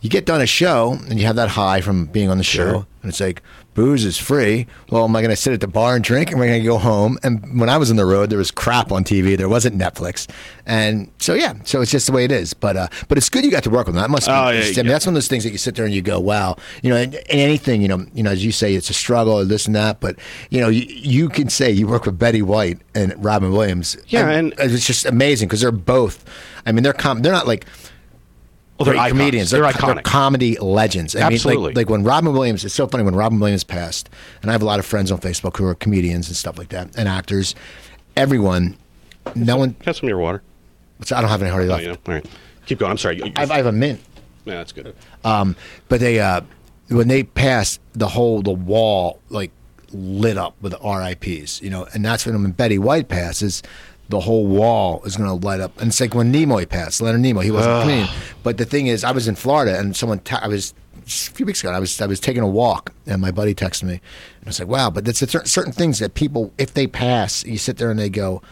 you get done a show and you have that high from being on the show, Sure. and it's like booze is free. Well, am I going to sit at the bar and drink, and we're going to go home? And when I was on the road, there was crap on TV. There wasn't Netflix, and so yeah, so it's just the way it is. But uh, but it's good you got to work with them. That must. Be, Oh, yeah, I mean, yeah. that's one of those things that you sit there and you go, wow, you know, and, and anything, you know, you know, as you say, it's a struggle or this and that, but you know, you, you can say you work with Betty White and Robin Williams. Yeah, and- it's just amazing because they're both. I mean, they're com- they're not like Well, they're comedians. They're, They're, iconic. comedy legends. I mean, Absolutely. like, like when Robin Williams, it's so funny when Robin Williams passed, and I have a lot of friends on Facebook who are comedians and stuff like that, and actors. Everyone, no one. Have some of your water. I don't have any hardly Oh, left. know. All right. Keep going. I'm sorry. You- I have, I have a mint. yeah, that's good. Um, but they, uh, when they passed, the whole the wall like lit up with RIPS, you know, and that's when when Betty White passes, the whole wall is going to light up. And it's like when Nimoy passed, Leonard Nimoy, he wasn't a comedian. But the thing is, I was in Florida, and someone, ta- I was a few weeks ago, I was I was taking a walk, and my buddy texted me, and I was like, wow. But there's certain certain things that people, if they pass, you sit there and they go.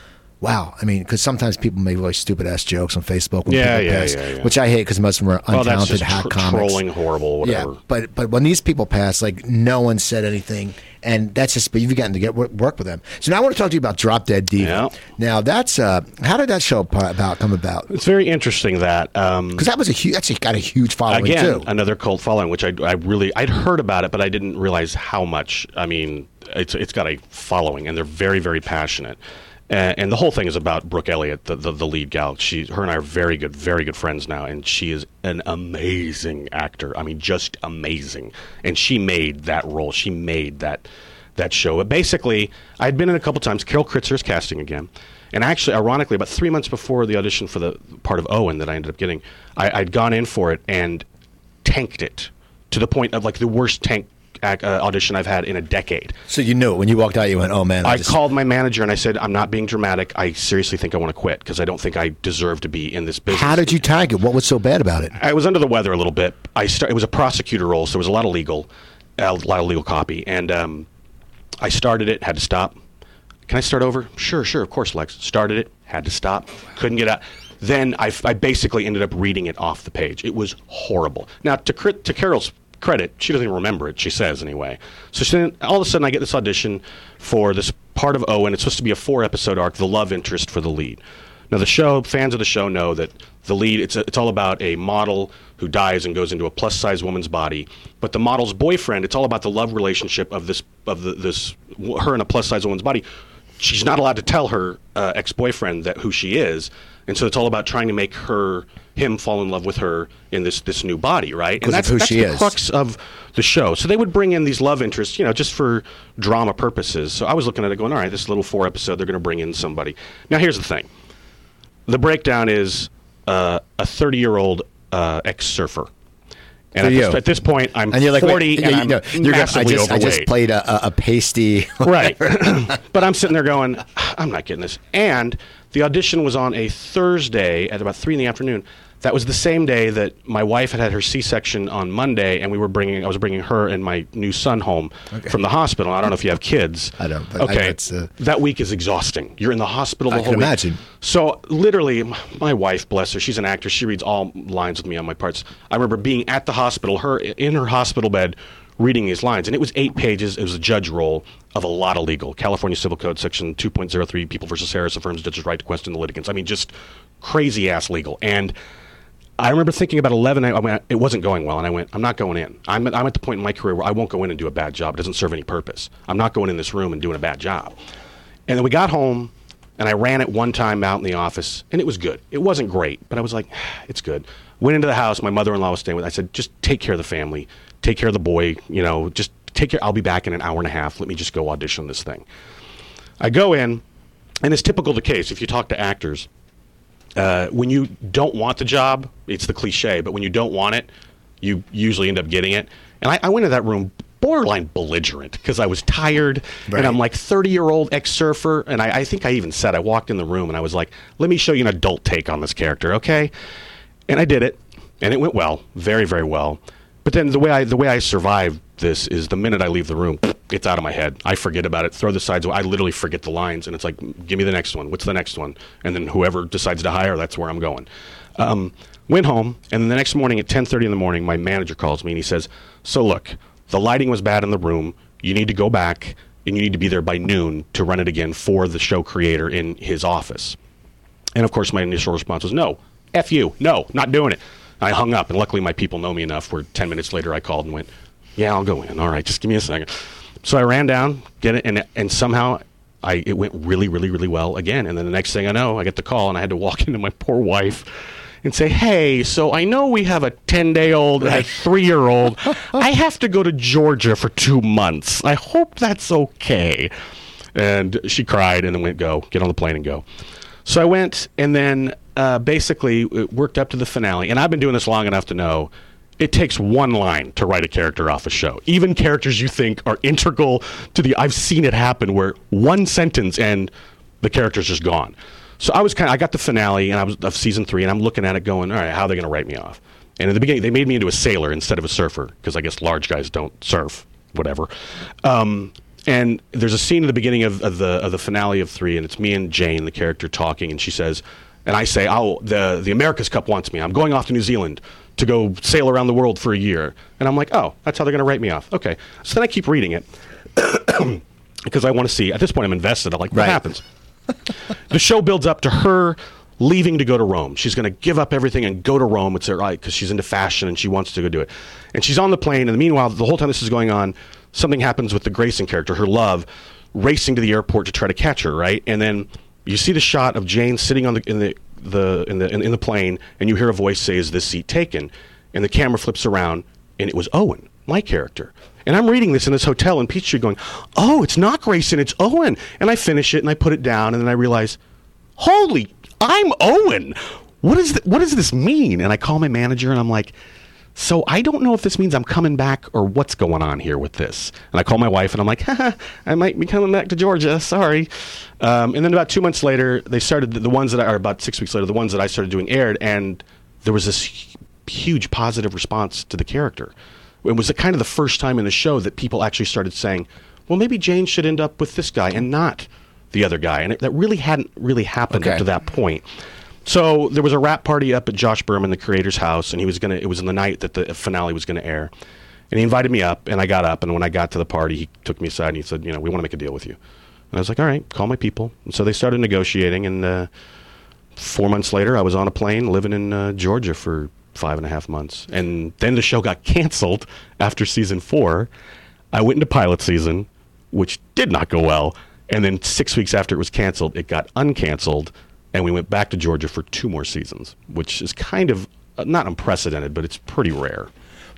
Wow, I mean, because sometimes people make really stupid ass jokes on Facebook when Yeah, people yeah, pass, yeah, yeah. which I hate because most of them are Well, that's untalented just hack tr- comics. trolling, horrible, whatever. Yeah, but but when these people pass, like no one said anything, and that's just. But you've gotten to get work, work with them. So now I want to talk to you about Drop Dead Diva. Yeah. Now that's uh, how did that show about come about? It's very interesting that um, Because that was a huge. That's got a huge following again too. another cult following, which I, I really I'd heard about it, but I didn't realize how much. I mean, it's it's got a following, and they're very very passionate. Uh, and the whole thing is about Brooke Elliott, the, the the lead gal. She, her and I are very good, very good friends now, and she is an amazing actor. I mean, just amazing. And she made that role. She made that that show. But basically, I'd been in a couple times. Carol Kritzer's casting again. And actually, ironically, about three months before the audition for the part of Owen that I ended up getting, I, I'd gone in for it and tanked it to the point of like the worst tank ac- uh, audition I've had in a decade. so you knew it. when you walked out, you went, "Oh man!" I just- called my manager and I said, "I'm not being dramatic. I seriously think I want to quit because I don't think I deserve to be in this business." How did you tag it? What was so bad about it? I was under the weather a little bit. I start, it was a prosecutor role, so there was a lot of legal, a lot of legal copy, and um, I started it, had to stop. Can I start over? Sure, sure, of course, Lex. Started it, had to stop, couldn't get out. Then I, I basically ended up reading it off the page. It was horrible. Now, to, to Carol's credit, she doesn't even remember it. She says anyway. So she, all of a sudden, I get this audition for this part of Owen. It's supposed to be a four-episode arc, the love interest for the lead. Now, the show, fans of the show know that the lead, it's, a, it's all about a model who dies and goes into a plus size woman's body. But the model's boyfriend, it's all about the love relationship of this, of the, this, her in a plus size woman's body. She's not allowed to tell her uh, ex boyfriend that who she is. And so it's all about trying to make her, him fall in love with her in this, this new body, right? And of that's, who that's she the is. crux of the show. So they would bring in these love interests, you know, just for drama purposes. So I was looking at it going, all right, this little four episode, they're going to bring in somebody. Now, here's the thing the breakdown is uh, a 30 year old uh, ex surfer. And at this, at this point, I'm And you're like, 40 wait, and you I'm know, you're gonna, I massively just, I overweight. just played a, a, a pasty. right. but I'm sitting there going, I'm not getting this. And the audition was on a Thursday at about three in the afternoon. That was the same day that my wife had had her C-section on Monday, and we were bringing. I was bringing her and my new son home from the hospital. I don't know if you have kids. I don't, but I- okay, it's, uh, that week is exhausting. You're in the hospital the I whole can week. imagine. So literally, my wife, bless her, she's an actor. She reads all lines with me on my parts. I remember being at the hospital, her in her hospital bed, reading these lines, and it was eight pages. It was a judge role of a lot of legal. California Civil Code Section 2.03, People versus Harris affirms judge's right to question the litigants. I mean, just crazy ass legal. And I remember thinking about 11, I went, it wasn't going well, and I went, I'm not going in. I'm at, I'm at the point in my career where I won't go in and do a bad job. It doesn't serve any purpose. I'm not going in this room and doing a bad job. And then we got home, and I ran it one time out in the office, and it was good. It wasn't great, but I was like, it's good. Went into the house. My mother-in-law was staying with. I said, just take care of the family, take care of the boy. You know, just take care. I'll be back in an hour and a half. Let me just go audition this thing. I go in, and it's typical the case. If you talk to actors, uh, when you don't want the job, it's the cliche, but when you don't want it, you usually end up getting it. And I, I went to that room borderline belligerent because I was tired Right. and I'm like 30 year old ex surfer. And I, I think I even said, I walked in the room and I was like, let me show you an adult take on this character, okay? And I did it, and it went well, very, very well. But then the way I the way I survived this is the minute I leave the room, it's out of my head. I forget about it. Throw the sides. I literally forget the lines, and it's like, give me the next one. What's the next one? And then whoever decides to hire, that's where I'm going. Um, went home, and then the next morning at 10:30 in the morning, my manager calls me and he says, "So look, the lighting was bad in the room. You need to go back." And you need to be there by noon to run it again for the show creator in his office. And of course, my initial response was, no, F you, no, not doing it. I hung up, and luckily my people know me enough where 10 minutes later I called and went, yeah, I'll go in. All right, just give me a second. So I ran down, get it, and, and somehow I, it went really, really, really well again. And then the next thing I know, I get the call, and I had to walk into my poor wife and say, "Hey, so I know we have a 10-day-old and a 3-year-old. I have to go to Georgia for 2 months. I hope that's okay." And she cried and then went, "Go, get on the plane and go." So I went and then uh, basically it worked up to the finale. And I've been doing this long enough to know it takes one line to write a character off a show. Even characters you think are integral to the. I've seen it happen where one sentence and the character's just gone. So I was kind of, I got the finale and I was of season three and I'm looking at it going, all right, how are they going to write me off? And in the beginning, they made me into a sailor instead of a surfer because I guess large guys don't surf, whatever. Um, and there's a scene at the beginning of, of, the of the finale of three, and it's me and Jane, the character, talking, and she says, and I say, "Oh, the the America's Cup wants me. I'm going off to New Zealand to go sail around the world for a year." And I'm like, "Oh, that's how they're going to write me off." Okay. So then I keep reading it because I want to see. At this point, I'm invested. I'm like, "What Right. happens?" the show builds up to her leaving to go to Rome. She's going to give up everything and go to Rome. It's her right because she's into fashion and she wants to go do it. And she's on the plane. And meanwhile, the whole time this is going on, something happens with the Grayson character, her love, racing to the airport to try to catch her. Right, and then you see the shot of Jane sitting on the in the the in the in, in the plane, and you hear a voice say, "Is this seat taken?" And the camera flips around, and it was Owen, my character. And I'm reading this in this hotel in Peachtree going, oh, it's not Grayson, it's Owen. And I finish it and I put it down and then I realize, holy, I'm Owen. What, is th- what does this mean? And I call my manager and I'm like, so I don't know if this means I'm coming back or what's going on here with this. And I call my wife and I'm like, Haha, I might be coming back to Georgia. Sorry. Um, and then about two months later, they started the, ones that I, or about six weeks later, the ones that I started doing aired, and there was this huge positive response to the character. It was the, kind of the first time in the show that people actually started saying, well, maybe Jane should end up with this guy and not the other guy. And it, that really hadn't really happened Okay. up to that point. So there was a rap party up at Josh Berman, the creator's house, and he was gonna. It was in the night that the finale was gonna air, and he invited me up, and I got up, and when I got to the party, he took me aside and he said, "You know, we want to make a deal with you." And I was like, "All right, call my people." And so they started negotiating, and uh, four months later, I was on a plane living in uh, Georgia for five and a half months, and then the show got canceled after season four. I went into pilot season, which did not go well, and then six weeks after it was canceled, it got uncanceled, and we went back to Georgia for two more seasons, which is kind of uh, not unprecedented, but it's pretty rare.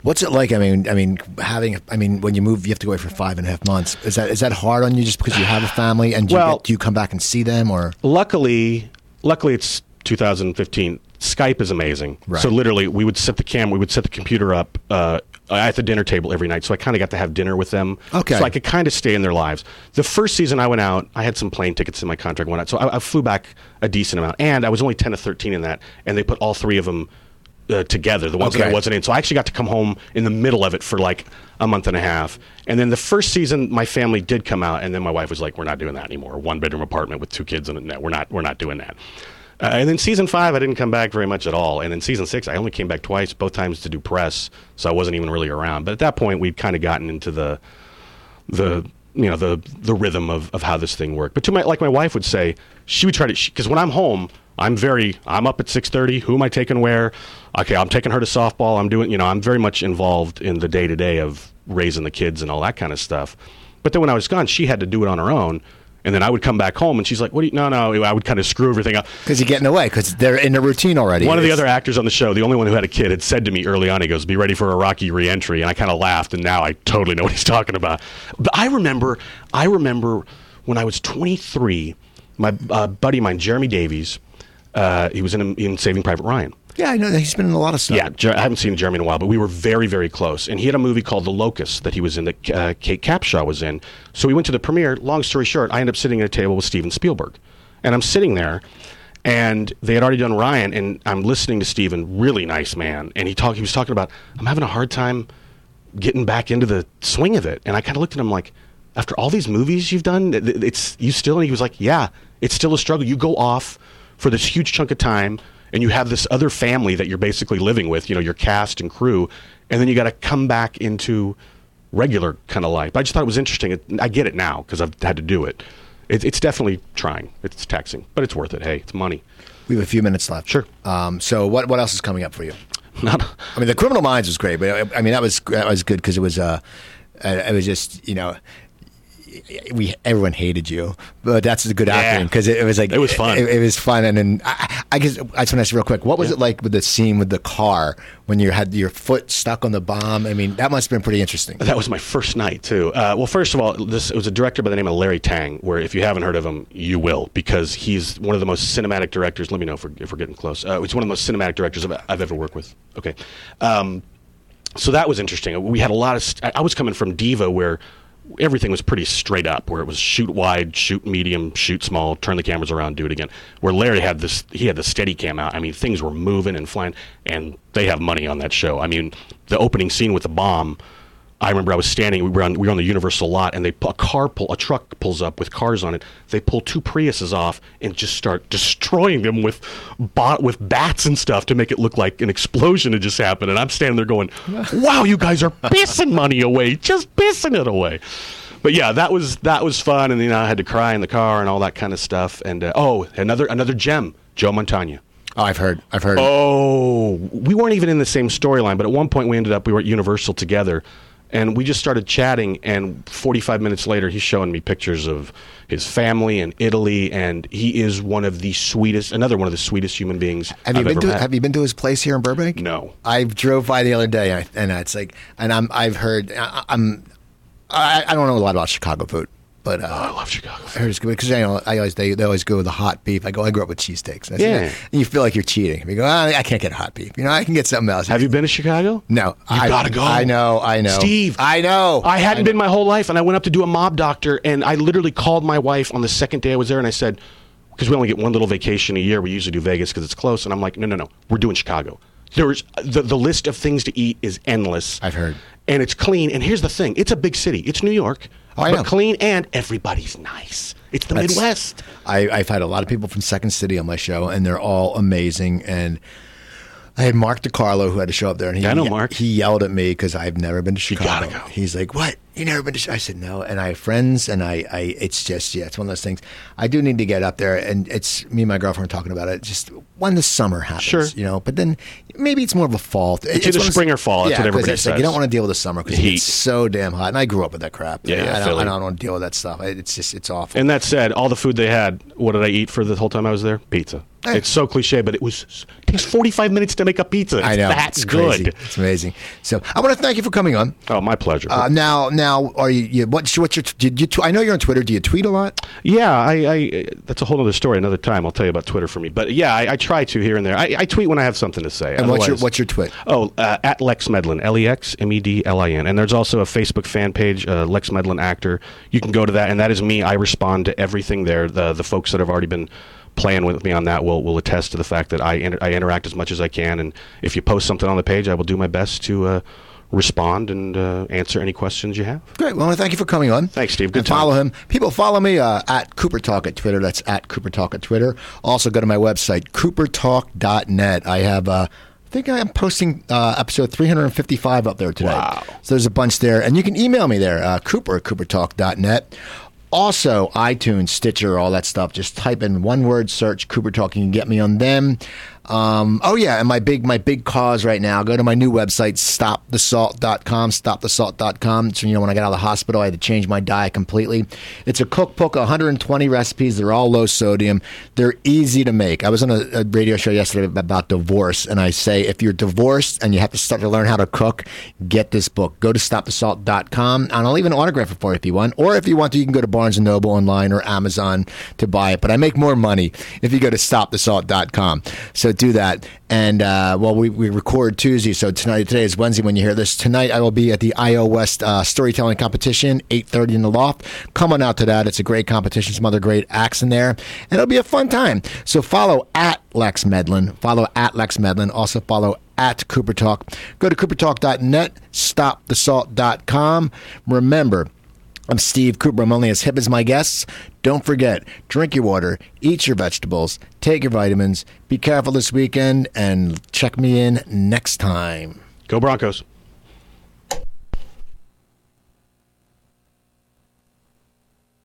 What's it like? I mean, I mean, having, I mean, when you move, you have to go away for five and a half months. Is that is that hard on you just because you have a family and do, Well- you, get, do you come back and see them or? luckily, luckily it's 2015. Skype is amazing. Right. So literally, we would set the cam, we would set the computer up uh, at the dinner table every night. So I kind of got to have dinner with them. Okay. So I could kind of stay in their lives. The first season I went out, I had some plane tickets in my contract. Went out, so I, I flew back a decent amount, and I was only 10 to 13 in that, and they put all three of them. Uh, together, the ones that I wasn't in. So I actually got to come home in the middle of it for like a month and a half. And then the first season, my family did come out, and then my wife was like, "We're not doing that anymore. One bedroom apartment with two kids in it. No, we're not. We're not doing that." Uh, and then season five, I didn't come back very much at all. And then season six, I only came back twice, both times to do press, so I wasn't even really around. But at that point, we'd kind of gotten into the the you know the the rhythm of, of how this thing worked. But to my like my wife would say, she would try to because when I'm home, I'm very I'm up at six thirty. Who am I taking where? Okay, I'm taking her to softball. I'm doing you know I'm very much involved in the day to day of raising the kids and all that kind of stuff. But then when I was gone, she had to do it on her own. And then I would come back home, and she's like, "What? Do you, no, no." I would kind of screw everything up. Because you're getting away because they're in a routine already. One of the other actors on the show, the only one who had a kid, had said to me early on, he goes, "Be ready for a rocky reentry," and I kind of laughed, and now I totally know what he's talking about. But I remember, I remember when I was 23, my uh, buddy of mine, Jeremy Davies, uh, he was in, in Saving Private Ryan. Yeah, I know that he's been in a lot of stuff. Yeah, Jer- I haven't seen Jeremy in a while, but we were very, very close. And he had a movie called The Locust that he was in that uh, Kate Capshaw was in. So we went to the premiere. Long story short, I ended up sitting at a table with Steven Spielberg, and I'm sitting there, and they had already done Ryan, and I'm listening to Steven, really nice man, and he talk he was talking about I'm having a hard time getting back into the swing of it, and I kind of looked at him like, after all these movies you've done, it's you still, and he was like, yeah, it's still a struggle. You go off for this huge chunk of time, and you have this other family that you're basically living with, you know, your cast and crew, and then you got to come back into regular kind of life. But I just thought it was interesting. It, I get it now because I've had to do it. it. It's definitely trying. It's taxing, but it's worth it. Hey, it's money. We have a few minutes left. Sure. Um, so what what else is coming up for you? Not, I mean, the Criminal Minds was great, but I, I mean that was that was good because it was uh, uh, it was just you know. We everyone hated you, but that's a good Yeah. acronym because it, it was like It was fun. It, it was fun, and then I, I guess I just want to ask real quick, what was Yeah. it like with the scene with the car when you had your foot stuck on the bomb? I mean, that must have been pretty interesting. That was my first night too. Uh, well, first of all, this it was a director by the name of Larry Teng. Where if you haven't heard of him, you will because he's one of the most cinematic directors. Let me know if we're, if we're getting close. Uh, he's one of the most cinematic directors I've, I've ever worked with. Okay, um, so that was interesting. We had a lot of. St- I was coming from Diva where everything was pretty straight up where it was shoot wide shoot medium shoot small turn the cameras around do it again. Where larry had this he had the steady cam out. I mean things were moving and flying and they have money on that show. I mean the opening scene with the bomb I remember I was standing. We were on we were on the Universal lot, and they a car pull a truck pulls up with cars on it. They pull two Priuses off and just start destroying them with bot with bats and stuff to make it look like an explosion had just happened. And I'm standing there going, "Wow, you guys are pissing money away, just pissing it away." But yeah, that was that was fun, and you know I had to cry in the car and all that kind of stuff. And uh, oh, another another gem, Joe Mantegna. Oh, I've heard, I've heard. Oh, we weren't even in the same storyline, but at one point we ended up we were at Universal together, and we just started chatting. And 45 minutes later, he's showing me pictures of his family in Italy, and he is one of the sweetest, another one of the sweetest human beings Have I've you been ever to met. Have you been to his place here in Burbank? No. I drove by the other day, and, I, and it's like, and I'm I've heard I, I'm I, I don't know a lot about Chicago food, but uh, Oh, I love Chicago. I good because you know, I always they, they always go with the hot beef. I go I grew up with cheesesteaks. That's- Yeah. and you feel like you're cheating. You go, "Ah, I can't get hot beef. You know, I can get something else. Have you been to Chicago? No, You I gotta go. I know, I know, Steve. I know. I hadn't know. been my whole life, and I went up to do a mob doctor, and I literally called my wife on the second day I was there, and I said, because we only get one little vacation a year, we usually do Vegas because it's close, and I'm like, no, no, no, we're doing Chicago. There's the the list of things to eat is endless. I've heard. and it's clean. And here's the thing: it's a big city. It's New York, Oh, I but clean, and everybody's nice. It's the That's- Midwest. I, I've had a lot of people from Second City on my show, and they're all amazing. And I had Mark DeCarlo who had to show up there, and he I know Mark. he yelled at me because I've never been to Chicago. gotta go. He's like, "What? You never been to?" Ch-" I said, "No." And I have friends, and I, I, it's just, yeah, it's one of those things. I do need to get up there, and it's me and my girlfriend talking about it. Just when the summer happens, Sure. you know. But then maybe it's more of a fall. It's, either one spring or fall. That's yeah, what everybody it's like, you don't want to deal with the summer because it's so damn hot. And I grew up with that crap. Yeah, I don't, I don't want to deal with that stuff. It's just, it's awful. And that said, all the food they had, what did I eat for the whole time I was there? Pizza. Hey. It's so cliche, but it was it takes 45 minutes to make a pizza. It's I know that it's good. crazy. It's amazing. So I want to thank you for coming on. Oh, my pleasure. Uh, now, now, are you? you what's, what's your? Did you? I know you're on Twitter. Do you tweet a lot? yeah, I, I that's a whole other story. Another time, I'll tell you about Twitter for me. But yeah, I, I try to here and there. I, I tweet when I have something to say. And what's your what's your tweet? Oh, uh, at Lex Medlin, L E X M E D L I N. And there's also a Facebook fan page, uh, Lex Medlin Actor. You can go to that, and that is me. I respond to everything there. The the folks that have already been playing with me on that will will attest to the fact that I inter- I interact as much as I can. And if you post something on the page, I will do my best to uh, respond and uh, answer any questions you have. Great. Well, thank you for coming on. Thanks, Steve. Good and time. follow him. People follow me uh, at Cooper Talk at Twitter. That's at Cooper Talk at Twitter. Also, go to my website coopertalk.net. I have. Uh, I think I am posting uh, episode 355 up there today. Wow. So there's a bunch there. And you can email me there, uh, cooper at coopertalk.net. Also, iTunes, Stitcher, all that stuff. Just type in one word search Cooper Talk. You can get me on them. Um, oh yeah, and my big my big cause right now. Go to my new website, stopthesalt.com, stopthesalt.com. So you know when I got out of the hospital, I had to change my diet completely. It's a cookbook, 120 recipes. They're all low sodium. They're easy to make. I was on a, a radio show yesterday about divorce, and I say if you're divorced and you have to start to learn how to cook, get this book. Go to stopthesalt.com, and I'll even autograph it for you if you want. Or if you want to, you can go to Barnes and Noble online or Amazon to buy it. But I make more money if you go to stopthesalt.com. So Do that. And uh, well, we, we record Tuesday, so tonight today is Wednesday when you hear this. Tonight I will be at the IO West uh, storytelling competition, eight thirty in the loft. Come on out to that. It's a great competition. Some other great acts in there, and it'll be a fun time. So follow at Lex Medlin. Follow at Lex Medlin. Also follow at Cooper Talk. Go to coopertalk.net, stopthesalt.com. Remember, I'm Steve Cooper. I'm only as hip as my guests. Don't forget, drink your water, eat your vegetables, take your vitamins. Be careful this weekend, and check me in next time. Go Broncos.